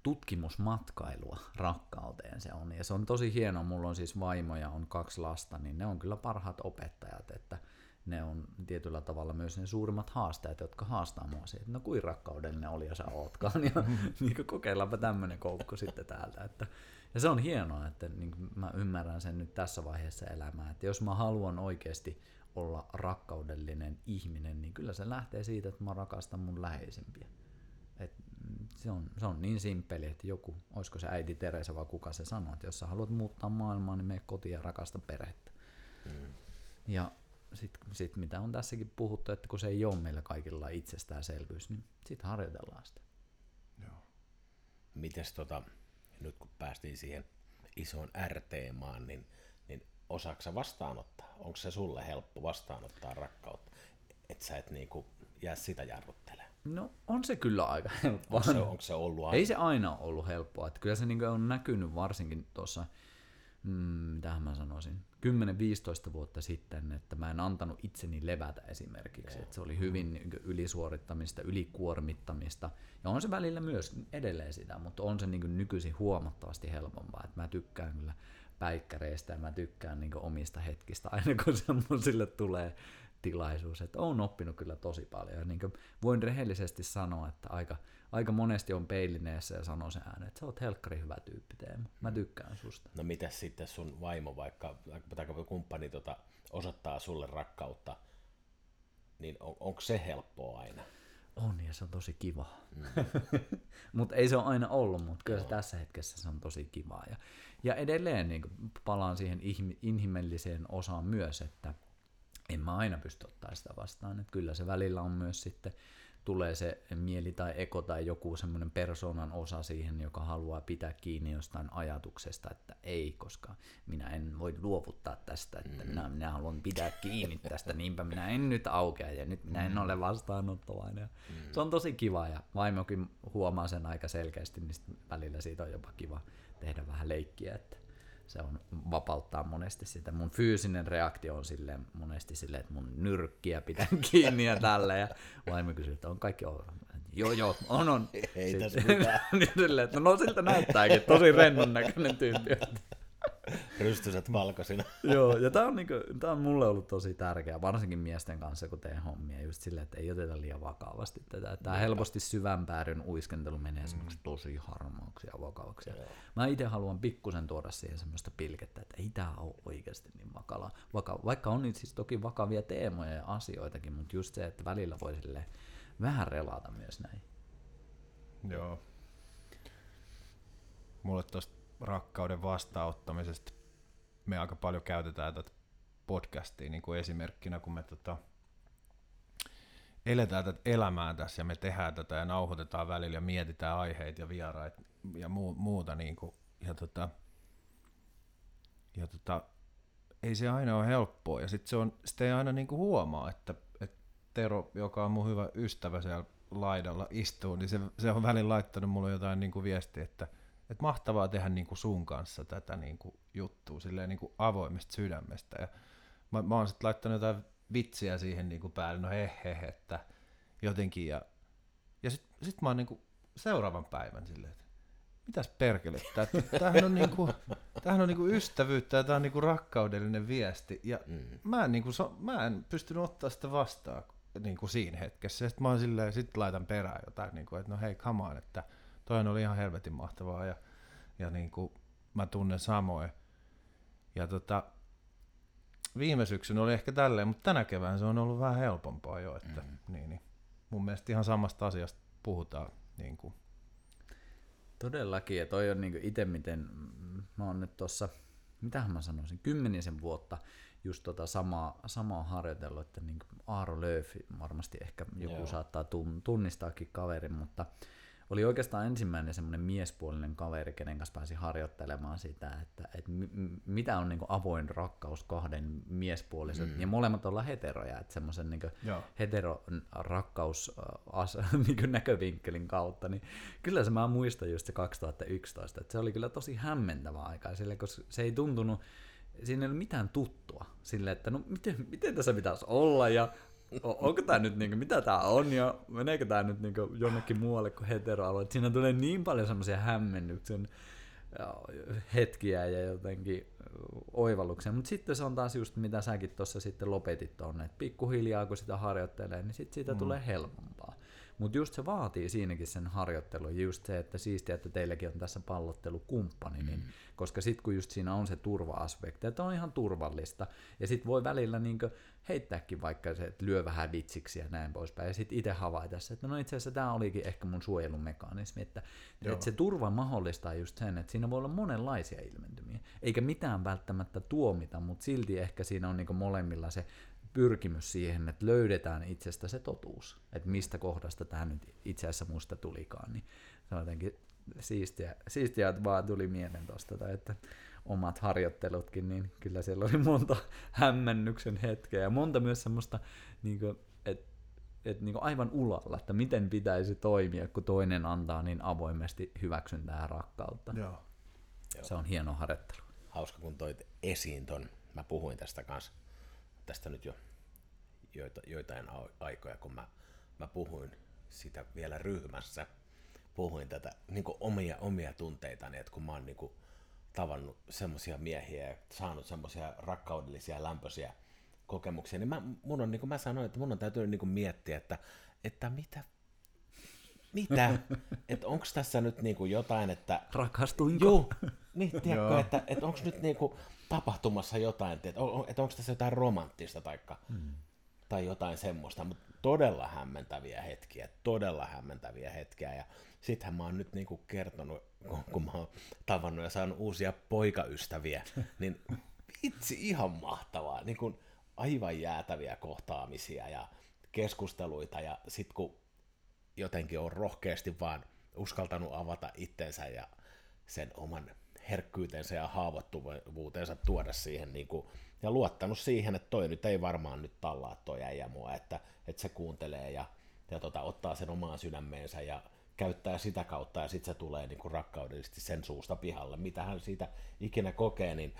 tutkimusmatkailua rakkauteen se on. Ja se on tosi hienoa, mulla on siis vaimo ja on kaksi lasta, niin ne on kyllä parhaat opettajat, että ne on tietyllä tavalla myös ne suurimmat haasteet, jotka haastaa mua siitä, että no kuin rakkaudellinen oli ja sä ootkaan, ja niin kokeillaanpa tämmöinen koukku sitten täältä. Että, ja se on hienoa, että niin mä ymmärrän sen nyt tässä vaiheessa elämää, että jos mä haluan oikeasti olla rakkaudellinen ihminen, niin kyllä se lähtee siitä, että mä rakastan mun läheisimpiä. Se, on, se on niin simppeli, että joku, olisiko se äiti Teresa vai kuka se sanoo, että jos sä haluat muuttaa maailmaa, niin mene kotiin ja rakasta perhettä. Mm. Ja sitten sit mitä on tässäkin puhuttu, että kun se ei ole meillä kaikilla itsestäänselvyys, niin sitten harjoitellaan sitä. Joo. Mites tota, nyt kun päästiin siihen isoon R-teemaan, niin, niin osaako vastaanottaa? Onko se sulle helppo vastaanottaa rakkautta? Että sä et niinku jää sitä jarruttelemaan? No on se kyllä aika helppoa. Onko se, onko se ollut aina? Ei se aina ollut helppoa. Että kyllä se niinku on näkynyt varsinkin tuossa mm, mitä mä sanoisin, 10-15 vuotta sitten, että mä en antanut itseni levätä esimerkiksi. Että se oli hyvin niin ylisuorittamista, ylikuormittamista. Ja on se välillä myös edelleen sitä, mutta on se niin nykyisin huomattavasti helpompaa. Että mä tykkään kyllä päikkäreistä ja mä tykkään niin omista hetkistä aina kun semmoisille tulee tilaisuus. Että on oppinut kyllä tosi paljon. Ja niin voin rehellisesti sanoa, että aika, aika monesti on peilineessä ja sanoo sen äänen, että sä oot helkkari hyvä tyyppi Teemu. Mä tykkään susta. No mitä sitten sun vaimo vaikka, tai kumppani tota, osoittaa sulle rakkautta, niin on, onko se helppoa aina? On ja se on tosi kiva. Mm. mutta ei se ole aina ollut, mutta kyllä se tässä hetkessä se on tosi kiva. Ja, ja edelleen niin palaan siihen inhimilliseen osaan myös, että en mä aina pysty ottaa sitä vastaan. Että kyllä se välillä on myös sitten tulee se mieli tai eko tai joku semmoinen persoonan osa siihen, joka haluaa pitää kiinni jostain ajatuksesta, että ei, koska minä en voi luovuttaa tästä, että mm. minä, minä haluan pitää kiinni tästä, niinpä minä en nyt aukea ja nyt minä en mm. ole vastaanottavainen. Mm. Se on tosi kiva ja vaimokin huomaa sen aika selkeästi, niin välillä siitä on jopa kiva tehdä vähän leikkiä, että se on vapauttaa monesti sitä. Mun fyysinen reaktio on silleen, monesti silleen, että mun nyrkkiä pitää kiinni ja tällä. Ja vaimo kysyy, että on kaikki ok. Joo, joo, on, on. Ei tässä mitään. niin silleen, että no siltä näyttääkin, tosi rennon näköinen tyyppi. Rystyset valkoisina. Joo, ja tämä on, niinku, tää on mulle ollut tosi tärkeää, varsinkin miesten kanssa, kun teen hommia, just silleen, että ei oteta liian vakavasti tätä. Tämä helposti syvän päädyn uiskentelu menee mm. tosi harmaaksi ja vakavaksi. Joo. Mä itse haluan pikkusen tuoda siihen semmoista pilkettä, että ei tämä ole oikeasti niin vakava. Vaka, vaikka on nyt siis toki vakavia teemoja ja asioitakin, mutta just se, että välillä voi sille vähän relata myös näin. Joo. Mulle tuosta rakkauden vastaanottamisesta me aika paljon käytetään tätä podcastia niin kuin esimerkkinä, kun me tota, eletään tätä elämää tässä ja me tehdään tätä ja nauhoitetaan välillä ja mietitään aiheita ja vieraita ja muu, muuta. Niin kuin, ja tota, ja tota, ei se aina ole helppoa ja sitten se on, sit ei aina niin kuin huomaa, että, että Tero, joka on mun hyvä ystävä siellä laidalla istuu, niin se, se on välillä laittanut mulle jotain niin kuin viestiä, että – että mahtavaa tehdä niin kuin sun kanssa tätä niin kuin juttua silleen niin kuin avoimesta sydämestä. Ja mä, mä oon sitten laittanut jotain vitsiä siihen niin kuin päälle, no he, he, he että jotenkin. Ja, ja sitten sit mä oon niin kuin seuraavan päivän silleen, että mitäs perkelettä, tämähän on, niinku, tämähän on niinku ystävyyttä ja tämä on niinku rakkaudellinen viesti. Ja mm. mä, en niinku, mä en pystynyt ottaa sitä vastaan niinku siinä hetkessä. Sitten mä oon silleen, sit laitan perään jotain, niinku, että no hei, come on, että toi oli ihan helvetin mahtavaa ja, ja niinku, mä tunnen samoin. Ja tota, viime syksyn oli ehkä tälleen, mutta tänä kevään se on ollut vähän helpompaa jo, että mm. niin, niin. mun mielestä ihan samasta asiasta puhutaan niin kuin Todellakin, ja toi on niinku itse miten, mä oon nyt tuossa, mitähän mä sanoisin, kymmenisen vuotta just tota samaa, samaa harjoitellut, että niin Aaro Lööfi varmasti ehkä joku Joo. saattaa tunnistaakin kaverin, mutta oli oikeastaan ensimmäinen semmoinen miespuolinen kaveri, kenen kanssa pääsi harjoittelemaan sitä, että, että m- mitä on niin avoin rakkaus kahden miespuolisen, mm. ja molemmat ollaan heteroja, että semmoisen niin heterorakkaus niin näkövinkkelin kautta, niin kyllä se mä muistan just se 2011, että se oli kyllä tosi hämmentävä aika, sille, koska se ei tuntunut, siinä ei ollut mitään tuttua, sille, että no miten, miten tässä pitäisi olla, ja onko tämä nyt, niinku, mitä tämä on ja meneekö tämä nyt niinku, jonnekin muualle kuin heteroalue. Siinä tulee niin paljon semmoisia hämmennyksen hetkiä ja jotenkin oivalluksia, mutta sitten se on taas just mitä säkin tuossa sitten lopetit tuonne, että pikkuhiljaa kun sitä harjoittelee, niin sitten siitä mm. tulee helpompaa. Mutta just se vaatii siinäkin sen harjoittelun, just se, että siistiä, että teilläkin on tässä pallottelukumppani, niin, mm. Koska sitten kun just siinä on se turva-aspekti, että on ihan turvallista, ja sitten voi välillä niinkö heittääkin vaikka se, että lyö vähän vitsiksi ja näin poispäin, ja sitten itse havaita se, että no itse asiassa tämä olikin ehkä mun suojelumekanismi, että, että se turva mahdollistaa just sen, että siinä voi olla monenlaisia ilmentymiä, eikä mitään välttämättä tuomita, mutta silti ehkä siinä on niinku molemmilla se pyrkimys siihen, että löydetään itsestä se totuus, että mistä kohdasta tämä nyt itse asiassa musta tulikaan, niin se on jotenkin siistiä, siistiä että vaan tuli mieleen tuosta, että omat harjoittelutkin, niin kyllä siellä oli monta hämmennyksen hetkeä ja monta myös semmoista, niin että et niin aivan ulalla, että miten pitäisi toimia, kun toinen antaa niin avoimesti hyväksyntää ja rakkautta. Joo. Se on hieno harjoittelu. Hauska, kun toit esiin ton. Mä puhuin tästä kanssa tästä nyt jo joita, joitain aikoja, kun mä, mä puhuin sitä vielä ryhmässä, puhuin tätä niin omia, omia tunteitani, että kun mä oon niin kuin, tavannut semmoisia miehiä ja saanut semmoisia rakkaudellisia, lämpöisiä kokemuksia, niin mä, mun on, niin kuin mä sanoin, että mun on täytynyt niin kuin miettiä, että, että mitä mitä? että onko tässä nyt niinku jotain, että... Rakastuinko? Joo, niin, tiedätkö, että, että onko nyt niinku tapahtumassa jotain, että, että onko tässä jotain romanttista taikka, hmm. tai jotain semmoista, mutta todella hämmentäviä hetkiä, todella hämmentäviä hetkiä, ja sittenhän mä oon nyt niinku kertonut, kun, kun mä oon tavannut ja saanut uusia poikaystäviä, niin vitsi ihan mahtavaa, niin kuin aivan jäätäviä kohtaamisia ja keskusteluita, ja sitten kun jotenkin on rohkeasti vaan uskaltanut avata itsensä ja sen oman herkkyytensä ja haavoittuvuutensa tuoda siihen niin kuin, ja luottanut siihen, että toi nyt ei varmaan nyt tallaa toi äijä mua, että, että se kuuntelee ja, ja tota, ottaa sen omaan sydämeensä ja käyttää sitä kautta ja sitten se tulee niin kuin rakkaudellisesti sen suusta pihalle. Mitä hän siitä ikinä kokee, niin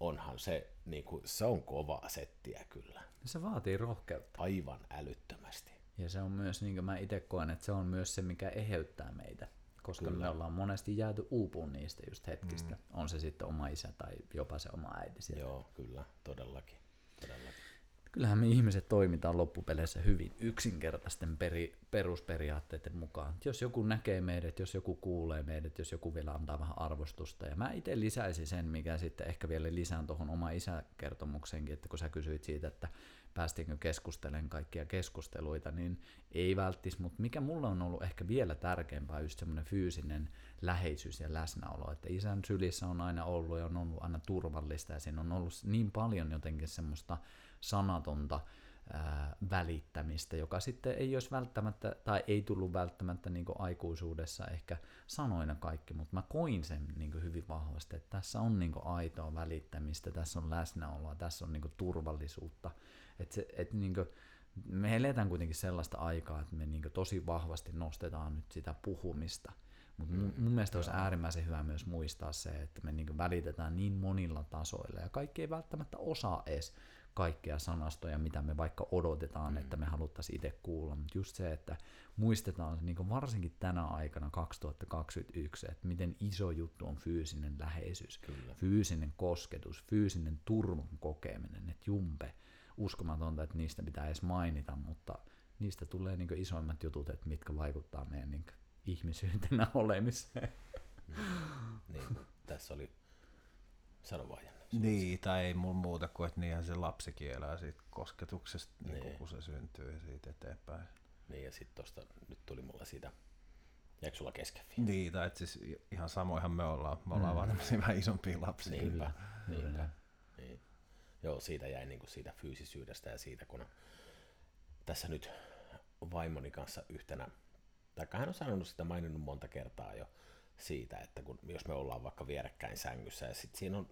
onhan se, niin kuin, se on kovaa settiä kyllä. Se vaatii rohkeutta. Aivan älyttömästi. Ja se on myös, niin kuin mä itse koen, että se on myös se, mikä eheyttää meitä koska Kyllä. me ollaan monesti jääty uupuun niistä just hetkistä. Mm. On se sitten oma isä tai jopa se oma äiti siellä. Joo, kyllä, todellakin. todellakin. Kyllähän me ihmiset toimitaan loppupeleissä hyvin yksinkertaisten peri, perusperiaatteiden mukaan. Jos joku näkee meidät, jos joku kuulee meidät, jos joku vielä antaa vähän arvostusta. Ja mä itse lisäisin sen, mikä sitten ehkä vielä lisään tuohon oma isäkertomukseenkin, että kun sä kysyit siitä, että päästiinkö keskustelemaan kaikkia keskusteluita, niin ei välttis, mutta mikä mulla on ollut ehkä vielä tärkeämpää, just semmoinen fyysinen läheisyys ja läsnäolo, että isän sylissä on aina ollut ja on ollut aina turvallista ja siinä on ollut niin paljon jotenkin semmoista sanatonta ää, välittämistä, joka sitten ei olisi välttämättä, tai ei tullut välttämättä niin aikuisuudessa ehkä sanoina kaikki, mutta mä koin sen niin hyvin vahvasti, että tässä on niin aitoa välittämistä, tässä on läsnäoloa, tässä on niin turvallisuutta, että se, et niinku, me eletään kuitenkin sellaista aikaa, että me niinku tosi vahvasti nostetaan nyt sitä puhumista, Mutta mun, mun mielestä olisi äärimmäisen hyvä myös muistaa se, että me niin välitetään niin monilla tasoilla ja kaikki ei välttämättä osaa edes kaikkea sanastoja, mitä me vaikka odotetaan, mm. että me haluttaisiin itse kuulla, mutta just se, että muistetaan niin varsinkin tänä aikana 2021, että miten iso juttu on fyysinen läheisyys, Kyllä. fyysinen kosketus, fyysinen turvan kokeminen, että jumpe, uskomatonta, että niistä pitää edes mainita, mutta niistä tulee niin isoimmat jutut, että mitkä vaikuttaa meidän niin ihmisyytenä olemiseen. niin, tässä oli, sano vaan Niin, tai ei mulla muuta kuin, että niinhän se lapsikin elää siitä kosketuksesta, niin. Niin kun se syntyy ja siitä eteenpäin. Niin, ja sitten tosta nyt tuli mulle siitä, jäikö sulla kesken Niin, tai siis ihan samoinhan me ollaan, me ollaan mm. vaan tämmöisiä vähän isompia lapsia. Niinpä, niinpä. Niin. Joo, siitä jäi niinku siitä fyysisyydestä ja siitä, kun tässä nyt vaimoni kanssa yhtenä, tai hän on sanonut sitä maininnut monta kertaa jo siitä, että kun, jos me ollaan vaikka vierekkäin sängyssä ja sitten siinä on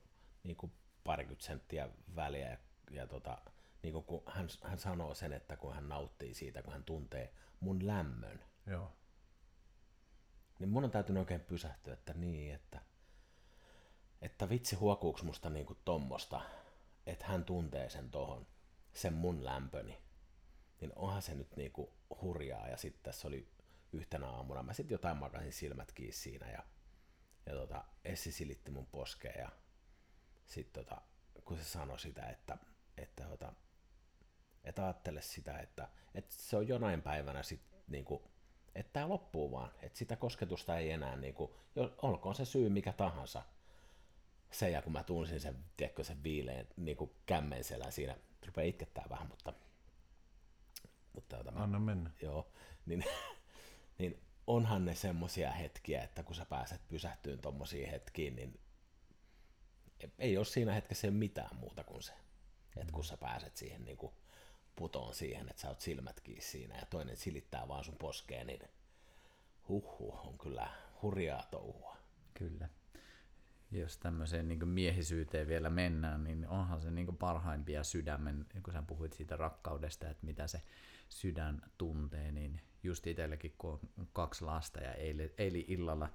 niin kuin parikymmentä senttiä väliä ja, ja tota, niin kuin kun hän, hän sanoo sen, että kun hän nauttii siitä, kun hän tuntee mun lämmön, Joo. niin mun on täytynyt oikein pysähtyä, että niin, että, että vitsi huokuuks musta niin kuin tommosta, että hän tuntee sen tohon, sen mun lämpöni, niin onhan se nyt niin kuin hurjaa. Ja sitten tässä oli yhtenä aamuna, mä sitten jotain makasin silmät kiinni siinä ja, ja tota, Essi silitti mun poskeen ja sitten tota, kun se sanoi sitä, että, että, tota, että ajattele sitä, että, että se on jonain päivänä sitten niinku, että tämä loppuu vaan, että sitä kosketusta ei enää, niinku, olkoon se syy mikä tahansa, se ja kun mä tunsin sen, tiedätkö, sen viileen niinku kämmen selän siinä, rupeaa itkettää vähän, mutta, mutta tota, Anna mennä. Joo, niin, niin onhan ne semmosia hetkiä, että kun sä pääset pysähtyyn tommosiin hetkiin, niin ei ole siinä hetkessä mitään muuta kuin se. Että kun sä pääset siihen niin kuin putoon siihen, että sä oot silmät kiinni siinä ja toinen silittää vaan sun poskeen, niin huhhuh, on kyllä hurjaa touhua. Kyllä. Jos tämmöiseen niin miehisyyteen vielä mennään, niin onhan se niin parhaimpia sydämen, kun sä puhuit siitä rakkaudesta, että mitä se sydän tuntee, niin just itselläkin kun on kaksi lasta ja eilen, eilen illalla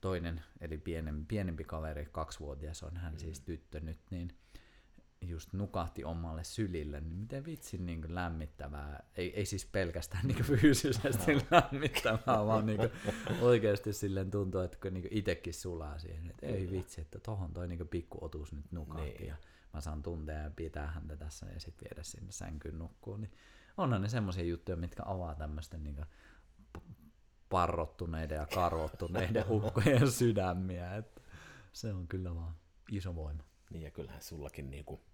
toinen, eli pienempi, pienempi kaveri, kaksivuotias on hän mm. siis tyttö nyt, niin just nukahti omalle sylille, niin miten vitsin niin kuin lämmittävää, ei, ei siis pelkästään niin kuin fyysisesti lämmittävää, vaan niin kuin oikeasti silleen tuntuu, että kun niin itsekin sulaa siihen, että ei vitsi, että tohon toi niin pikkuotus nyt nukahti niin. ja mä saan tuntea ja pitää häntä tässä ja sitten viedä sinne sänkyyn nukkuun, niin onhan ne semmoisia juttuja, mitkä avaa tämmöisten niin parrottuneiden ja karvottuneiden ukkojen sydämiä. Että se on kyllä vaan iso voima. Niin ja kyllähän sullakin niinku,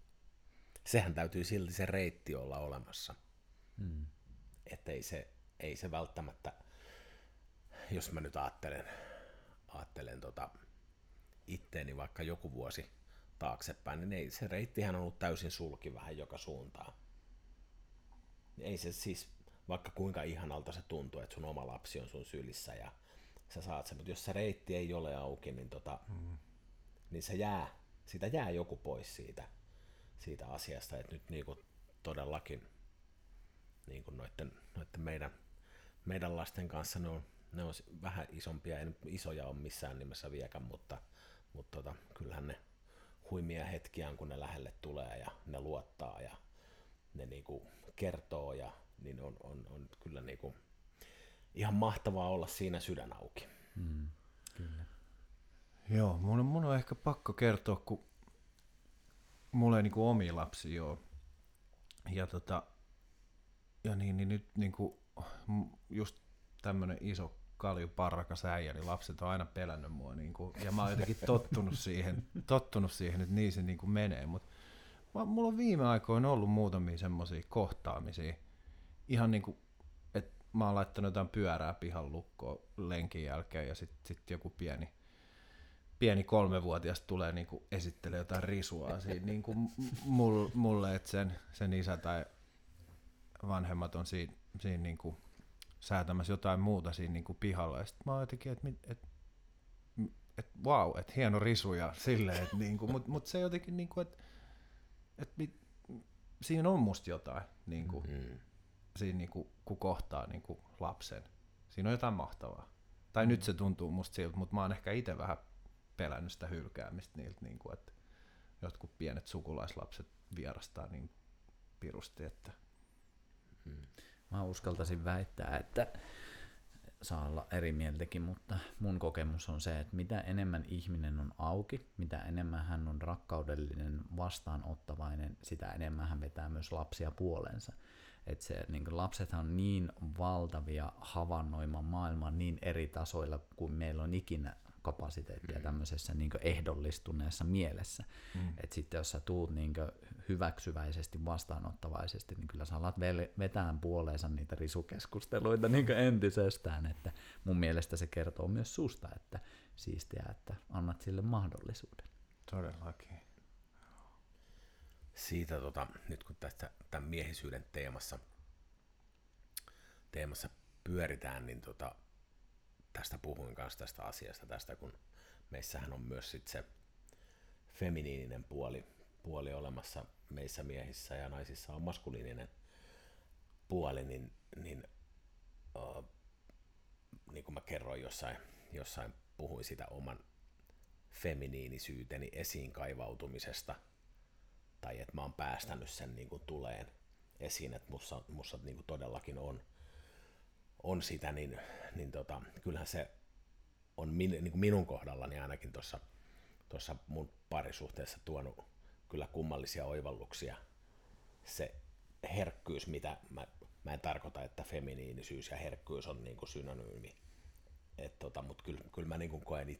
sehän täytyy silti se reitti olla olemassa. Mm. Että ei se, ei se välttämättä, jos mä nyt ajattelen, ajattelen tota itteeni vaikka joku vuosi taaksepäin, niin ei, se reittihän on ollut täysin sulki vähän joka suuntaan. Ei se siis vaikka kuinka ihanalta se tuntuu, että sun oma lapsi on sun sylissä ja sä saat sen, mutta jos se reitti ei ole auki, niin, tota, mm. niin se jää, siitä jää joku pois siitä, siitä asiasta, että nyt niin kuin todellakin niin kuin noiden, noiden meidän, meidän lasten kanssa ne on, ne on vähän isompia, ei isoja ole missään nimessä viekään, mutta, mutta tota, kyllähän ne huimia hetkiä on, kun ne lähelle tulee ja ne luottaa ja ne niin kuin kertoo ja niin on, on, on kyllä niin kuin ihan mahtavaa olla siinä sydän auki. Mm, kyllä. Joo, mun on, mun on ehkä pakko kertoa, kun mulla ei niin kuin omi lapsi joo. Ja tota, ja niin, niin nyt niin kuin, just tämmönen iso kalju parrakas äijä, niin lapset on aina pelännyt mua. Niin kuin, ja mä oon jotenkin tottunut siihen, tottunut siihen, että niin se niin kuin menee. Mutta mulla on viime aikoina ollut muutamia semmoisia kohtaamisia, ihan niin kuin, että mä oon laittanut jotain pyörää pihan lukkoon lenkin jälkeen ja sitten sit joku pieni, pieni kolmevuotias tulee niin esittelee jotain risua siinä niin kuin mulle, että sen, sen isä tai vanhemmat on siinä, siinä niin kuin säätämässä jotain muuta siinä niin kuin pihalla. Ja sitten mä oon jotenkin, että et, et, wow, että hieno risu ja silleen, että niin kuin, mutta mut se jotenkin, niin kuin, että et, siinä on musta jotain. Niin kuin, mm siinä niin kuin, kun kohtaa niin kuin lapsen. Siinä on jotain mahtavaa. Tai mm. nyt se tuntuu musta siltä, mutta mä oon ehkä itse vähän pelännyt sitä hylkäämistä niiltä, niin kuin, että jotkut pienet sukulaislapset vierastaa niin pirusti, että... Hmm. Mä uskaltaisin väittää, että saa olla eri mieltäkin, mutta mun kokemus on se, että mitä enemmän ihminen on auki, mitä enemmän hän on rakkaudellinen, vastaanottavainen, sitä enemmän hän vetää myös lapsia puolensa. Et se, niin lapsethan on niin valtavia havainnoimaan maailman niin eri tasoilla kuin meillä on ikinä kapasiteettia mm. tämmöisessä niin ehdollistuneessa mielessä. Mm. Että sitten jos sä tuut niin hyväksyväisesti, vastaanottavaisesti, niin kyllä sä alat vetään puoleensa niitä risukeskusteluita niin entisestään. Että mun mielestä se kertoo myös susta, että siistiä, että annat sille mahdollisuuden. Todellakin. Siitä tota, nyt kun tästä tämän miehisyyden teemassa, teemassa pyöritään, niin tota, tästä puhuin kanssa tästä asiasta, tästä kun meissähän on myös sit se feminiininen puoli, puoli olemassa meissä miehissä ja naisissa on maskuliininen puoli, niin, niin, uh, niin kuin mä kerroin jossain, jossain puhuin sitä oman feminiinisyyteni esiin kaivautumisesta, tai että mä oon päästänyt sen niin kuin tuleen esiin, että mussa, mussa niin kuin todellakin on, on sitä, niin, niin tota, kyllähän se on min, niin kuin minun kohdallani ainakin tuossa tuossa mun parisuhteessa tuonut kyllä kummallisia oivalluksia. Se herkkyys, mitä mä, mä en tarkoita, että feminiinisyys ja herkkyys on niin kuin synonyymi. Tota, Mutta kyllä, kyllä mä niin kuin koen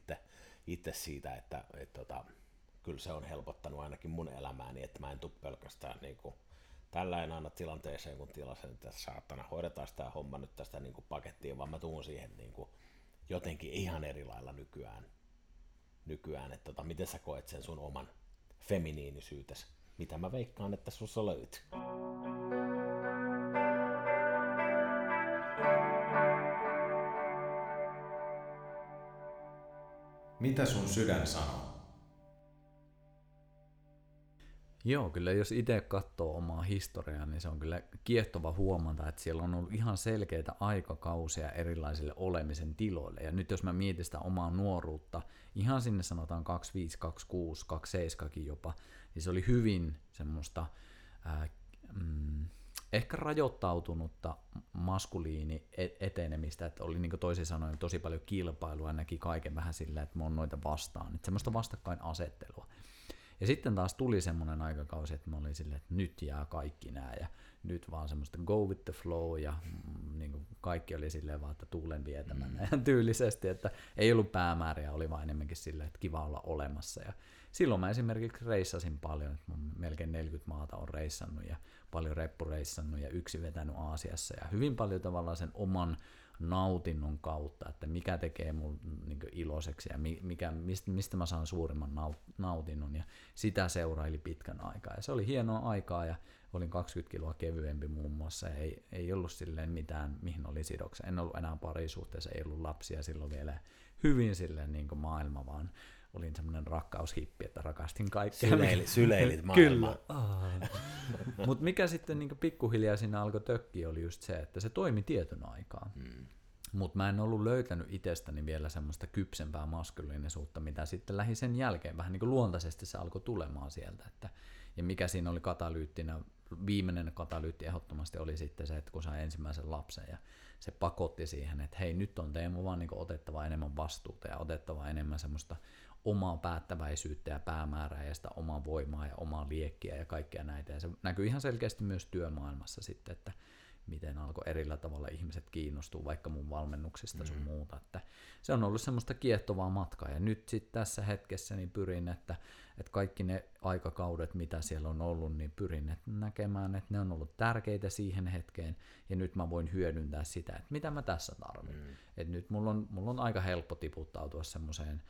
itse siitä, että et tota, kyllä se on helpottanut ainakin mun elämääni, että mä en tule pelkästään niin kuin, tällä en aina tilanteeseen, kun tilasen, että saatana hoidetaan sitä homma nyt tästä niin kuin pakettiin, vaan mä tuun siihen niin kuin, jotenkin ihan eri lailla nykyään. nykyään että tota, miten sä koet sen sun oman feminiinisyytes, mitä mä veikkaan, että sussa löytyy. Mitä sun sydän sanoo? Joo, kyllä jos itse katsoo omaa historiaa, niin se on kyllä kiehtova huomata, että siellä on ollut ihan selkeitä aikakausia erilaisille olemisen tiloille. Ja nyt jos mä mietin sitä omaa nuoruutta, ihan sinne sanotaan 25, 26, 27 jopa, niin se oli hyvin semmoista ää, mm, ehkä rajoittautunutta maskuliini e-, etenemistä, että oli niin toisin sanoen tosi paljon kilpailua ja näki kaiken vähän sillä, että mä oon noita vastaan. Että semmoista vastakkainasettelua. Ja sitten taas tuli semmoinen aikakausi, että mä olin silleen, että nyt jää kaikki nämä ja nyt vaan semmoista go with the flow ja mm, niin kuin kaikki oli silleen vaan, että tuulen vietämänä mm. tyylisesti, että ei ollut päämääriä, oli vaan enemmänkin silleen, että kiva olla olemassa. Ja silloin mä esimerkiksi reissasin paljon, että melkein 40 maata on reissannut ja paljon reppureissannut ja yksi vetänyt Aasiassa ja hyvin paljon tavallaan sen oman nautinnon kautta, että mikä tekee mun niin iloiseksi ja mikä, mistä, mistä mä saan suurimman nautinnon. Ja sitä seuraili pitkän aikaa. Ja se oli hienoa aikaa ja olin 20 kiloa kevyempi muun muassa. Ja ei, ei ollut silleen mitään, mihin oli sidoksia. En ollut enää parisuhteessa, ei ollut lapsia silloin vielä hyvin silleen niin maailma, vaan olin semmoinen rakkaushippi, että rakastin kaikkea. Syleilit, syleilit maailmaa. Kyllä. Mutta mikä sitten niin pikkuhiljaa siinä alkoi tökki oli just se, että se toimi tietyn aikaa. Hmm. Mutta mä en ollut löytänyt itsestäni vielä semmoista kypsempää maskuliinisuutta, mitä sitten lähi sen jälkeen. Vähän niin kuin luontaisesti se alkoi tulemaan sieltä. Että, ja mikä siinä oli katalyyttinä, viimeinen katalyytti ehdottomasti oli sitten se, että kun sai ensimmäisen lapsen ja se pakotti siihen, että hei nyt on Teemu vaan niin otettava enemmän vastuuta ja otettava enemmän semmoista omaa päättäväisyyttä ja päämäärää ja sitä omaa voimaa ja omaa liekkiä ja kaikkea näitä. Ja se näkyy ihan selkeästi myös työmaailmassa sitten, että miten alkoi erillä tavalla ihmiset kiinnostua vaikka mun valmennuksista sun mm. muuta. Että se on ollut semmoista kiehtovaa matkaa ja nyt sitten tässä hetkessä niin pyrin, että, että kaikki ne aikakaudet, mitä siellä on ollut, niin pyrin että näkemään, että ne on ollut tärkeitä siihen hetkeen ja nyt mä voin hyödyntää sitä, että mitä mä tässä tarvitsen. Mm. Et nyt mulla on, mulla on aika helppo tiputtautua semmoiseen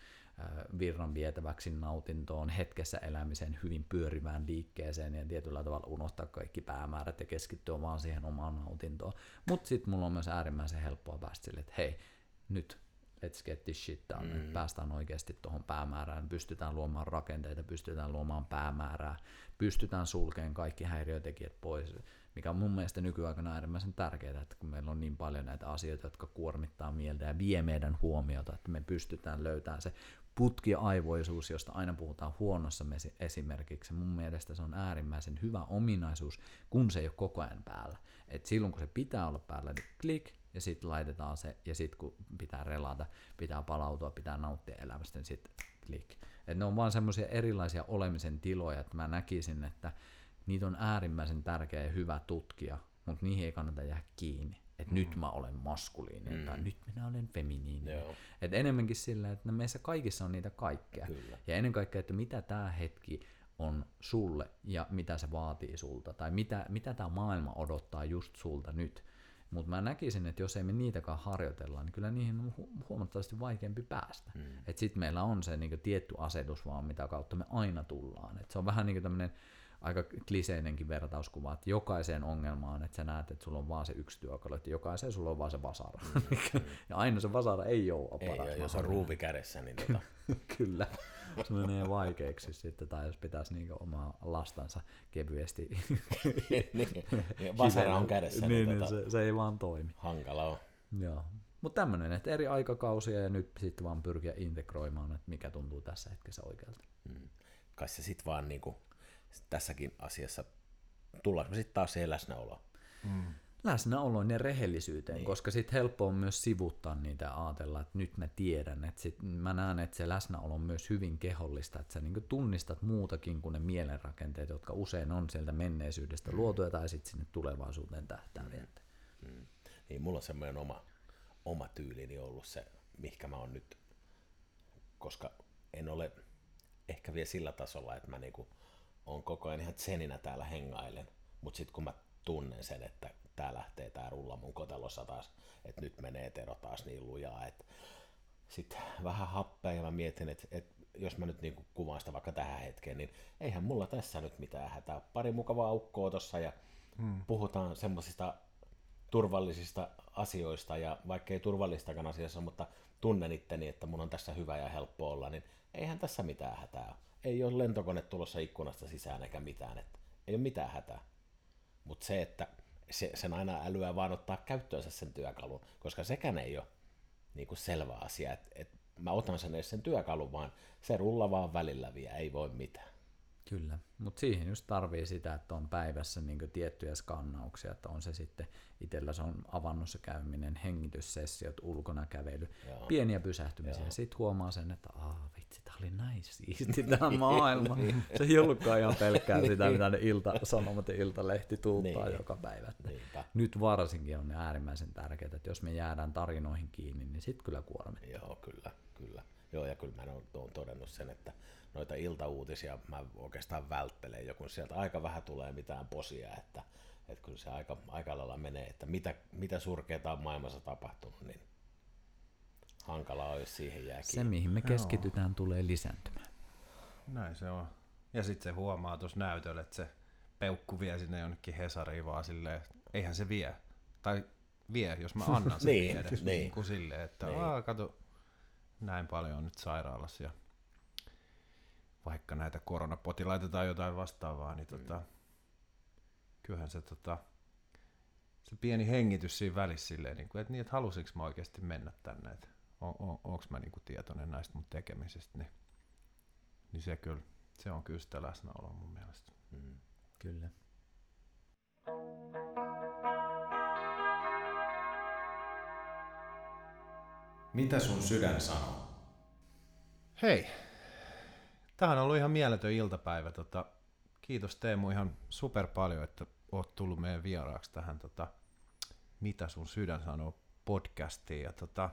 virran vietäväksi nautintoon, hetkessä elämiseen, hyvin pyörivään liikkeeseen ja tietyllä tavalla unohtaa kaikki päämäärät ja keskittyä vaan siihen omaan nautintoon. Mutta sitten mulla on myös äärimmäisen helppoa päästä sille, että hei, nyt let's get this shit done, mm. päästään oikeasti tuohon päämäärään, pystytään luomaan rakenteita, pystytään luomaan päämäärää, pystytään sulkemaan kaikki häiriötekijät pois, mikä on mun mielestä nykyaikana äärimmäisen tärkeää, että kun meillä on niin paljon näitä asioita, jotka kuormittaa mieltä ja vie meidän huomiota, että me pystytään löytämään se putkiaivoisuus, josta aina puhutaan huonossa esimerkiksi. Mun mielestä se on äärimmäisen hyvä ominaisuus, kun se ei ole koko ajan päällä. Et silloin kun se pitää olla päällä, niin klik, ja sitten laitetaan se, ja sitten kun pitää relata, pitää palautua, pitää nauttia elämästä, niin sitten klik. Et ne on vaan semmoisia erilaisia olemisen tiloja, että mä näkisin, että niitä on äärimmäisen tärkeä ja hyvä tutkia, mutta niihin ei kannata jäädä kiinni. Että mm. nyt mä olen maskuliininen mm. tai nyt minä olen feminiininen. Et enemmänkin sillä, että meissä kaikissa on niitä kaikkea. Kyllä. Ja ennen kaikkea, että mitä tämä hetki on sulle ja mitä se vaatii sulta. Tai mitä, mitä tämä maailma odottaa just sulta nyt. Mutta mä näkisin, että jos ei me niitäkaan harjoitella, niin kyllä niihin on hu- huomattavasti vaikeampi päästä. Mm. Että sitten meillä on se niinku tietty asetus vaan, mitä kautta me aina tullaan. Et se on vähän niin kuin tämmöinen aika kliseinenkin vertauskuva, että jokaiseen ongelmaan, että sä näet, että sulla on vaan se yksi työkalu, että jokaiseen sulla on vaan se vasara. Mm, ja aina se vasara ei ole ei, paras. Ei, jos on ruuvi kädessä, niin tota... Kyllä. Se menee vaikeaksi sitten, tai jos pitäisi niin omaa lastansa kevyesti. niin, vasara on kädessä. niin, niin tota... se, se, ei vaan toimi. Hankala on. Joo. Mutta tämmöinen, että eri aikakausia ja nyt sitten vaan pyrkiä integroimaan, että mikä tuntuu tässä hetkessä oikealta. Mm. Kai se sitten vaan niinku tässäkin asiassa tullaanko sitten taas siihen läsnäoloon. Mm. Läsnäoloon ja rehellisyyteen, niin. koska sitten helppo on myös sivuttaa niitä ajatella, että nyt mä tiedän, että sit mä näen, että se läsnäolo on myös hyvin kehollista, että sä niinku tunnistat muutakin kuin ne mielenrakenteet, jotka usein on sieltä menneisyydestä mm. luotuja tai sitten sinne tulevaisuuteen tähtääviä. Mm. Mm. Niin, mulla on semmoinen oma, oma tyylini ollut se, mihinkä mä oon nyt, koska en ole ehkä vielä sillä tasolla, että mä niinku on koko ajan ihan seninä täällä hengailen, mutta sitten kun mä tunnen sen, että tää lähtee tää rulla mun kotelossa taas, että nyt menee Tero taas niin lujaa, että sitten vähän happea ja mä mietin, että, että jos mä nyt niin kuvaan sitä vaikka tähän hetkeen, niin eihän mulla tässä nyt mitään hätää. Pari mukavaa aukkoa tossa ja hmm. puhutaan semmoisista turvallisista asioista ja vaikka ei turvallistakaan asiassa, mutta tunnen itteni, että mun on tässä hyvä ja helppo olla, niin eihän tässä mitään hätää ei ole lentokone tulossa ikkunasta sisään eikä mitään, että ei ole mitään hätää. Mutta se, että se, sen aina älyä vaan ottaa käyttöönsä sen työkalun, koska sekään ei ole niin kuin selvä asia, että, että mä otan sen edes sen työkalun, vaan se rulla vaan välillä vie, ei voi mitään. Kyllä, mutta siihen just tarvii sitä, että on päivässä niin tiettyjä skannauksia, että on se sitten itsellä se on avannossa käyminen, hengityssessiot, ulkona kävely, Joo. pieniä pysähtymisiä. Sitten huomaa sen, että Aa, vitsi, tämä oli näin siisti tämä maailma. se ei ollutkaan ihan pelkkää sitä, mitä ne ilta-sanomat ja iltalehti tuuttaa niin. joka päivä. Niinpä. Nyt varsinkin on ne äärimmäisen tärkeää, että jos me jäädään tarinoihin kiinni, niin sitten kyllä kuormittaa. Joo, kyllä, kyllä. Joo, ja kyllä mä oon todennut sen, että noita iltauutisia mä oikeastaan välttelen jo, kun sieltä aika vähän tulee mitään posia, että, että kyllä se aika, aika lailla menee, että mitä, mitä surkeita on maailmassa tapahtunut, niin hankala on, jos siihen jää Se, mihin me keskitytään, Joo. tulee lisääntymään. Näin se on. Ja sitten se huomaa tuossa näytöllä, että se peukku vie sinne jonnekin Hesariin vaan silleen, eihän se vie. Tai vie, jos mä annan sen niin, edes. Niin. niin kuin silleen, että niin. kato, näin paljon on nyt sairaalassa ja vaikka näitä koronapotilaita tai jotain vastaavaa, niin tota, kyllähän se, tota, se pieni hengitys siinä välissä silleen, niin kuin, että, niin, että halusinko mä oikeasti mennä tänne, että on, on, onko mä niin kuin tietoinen näistä mun tekemisistä, niin, niin se kyllä, se on kyllä sitä läsnäoloa mun mielestä. Mm. Kyllä. Mitä sun sydän sanoo? Hei, Tähän on ollut ihan mieletön iltapäivä. Tota, kiitos Teemu ihan super paljon, että oot tullut meidän vieraaksi tähän tota, Mitä sun sydän sanoo podcastiin. Ja tota,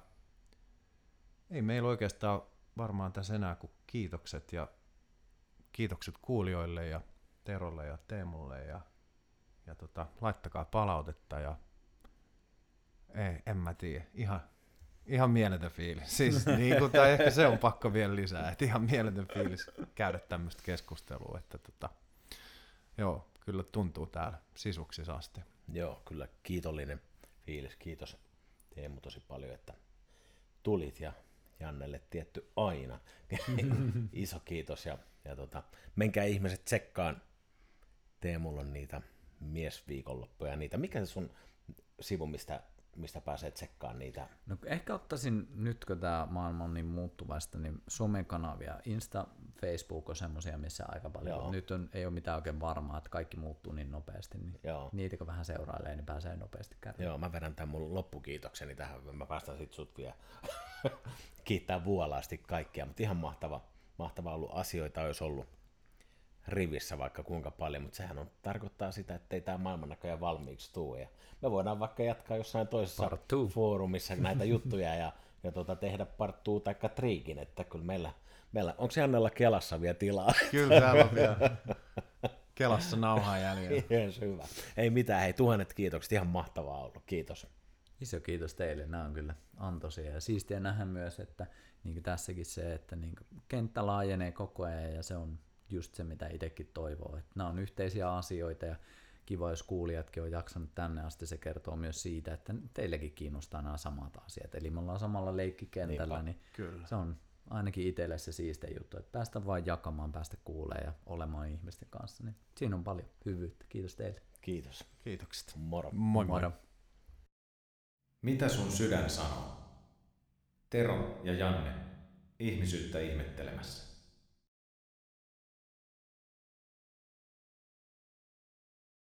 ei meillä oikeastaan varmaan tässä enää kuin kiitokset ja kiitokset kuulijoille ja Terolle ja Teemulle ja, ja tota, laittakaa palautetta ja ei, en mä tiedä, ihan Ihan mieletön fiilis. Siis, niin kuin, tai ehkä se on pakko vielä lisää, että ihan mieletön fiilis käydä tämmöistä keskustelua, että tota, joo, kyllä tuntuu täällä sisuksi asti. Joo, kyllä kiitollinen fiilis. Kiitos Teemu tosi paljon, että tulit ja Jannelle tietty aina. Iso kiitos ja, ja tota, menkää ihmiset tsekkaan. Teemulla on niitä miesviikonloppuja, niitä. Mikä se sun sivu, mistä, mistä pääsee tsekkaan niitä? No ehkä ottaisin, nyt kun tämä maailma on niin muuttuvasta, niin somekanavia, Insta, Facebook on semmoisia, missä aika paljon. Joo. Nyt on, ei ole mitään oikein varmaa, että kaikki muuttuu niin nopeasti, niin Joo. niitä kun vähän seurailee, niin pääsee nopeasti kärryyn. Joo, mä vedän tämän mun loppukiitokseni tähän. Mä päästän sit sut vielä kiittää vuolaasti kaikkia, mutta ihan mahtava, mahtava ollut asioita, olisi ollut rivissä vaikka kuinka paljon, mutta sehän on, tarkoittaa sitä, että ei tämä maailman näköjään valmiiksi tule. Ja me voidaan vaikka jatkaa jossain toisessa foorumissa näitä juttuja ja, ja tuota, tehdä part two tai triikin, että kyllä meillä, meillä onko Jannella Kelassa vielä tilaa? Kyllä täällä on vielä Kelassa nauhaa jäljellä. Yes, hyvä. Ei mitään, hei tuhannet kiitokset, ihan mahtavaa ollut, kiitos. Iso kiitos teille, nämä on kyllä antoisia ja siistiä nähdä myös, että niin tässäkin se, että niin kenttä laajenee koko ajan ja se on just se, mitä itsekin toivoo. Että nämä on yhteisiä asioita ja kiva, jos kuulijatkin on jaksanut tänne asti, se kertoo myös siitä, että teillekin kiinnostaa nämä samat asiat. Eli me ollaan samalla leikkikentällä, niin Kyllä. se on ainakin itselle se siistein juttu, että päästä vain jakamaan, päästä kuulemaan ja olemaan ihmisten kanssa. Niin siinä on paljon hyvyyttä. Kiitos teille. Kiitos. Kiitokset. Moro. Moi moi. Moro. Mitä sun sydän sanoo? Tero ja Janne, ihmisyyttä ihmettelemässä.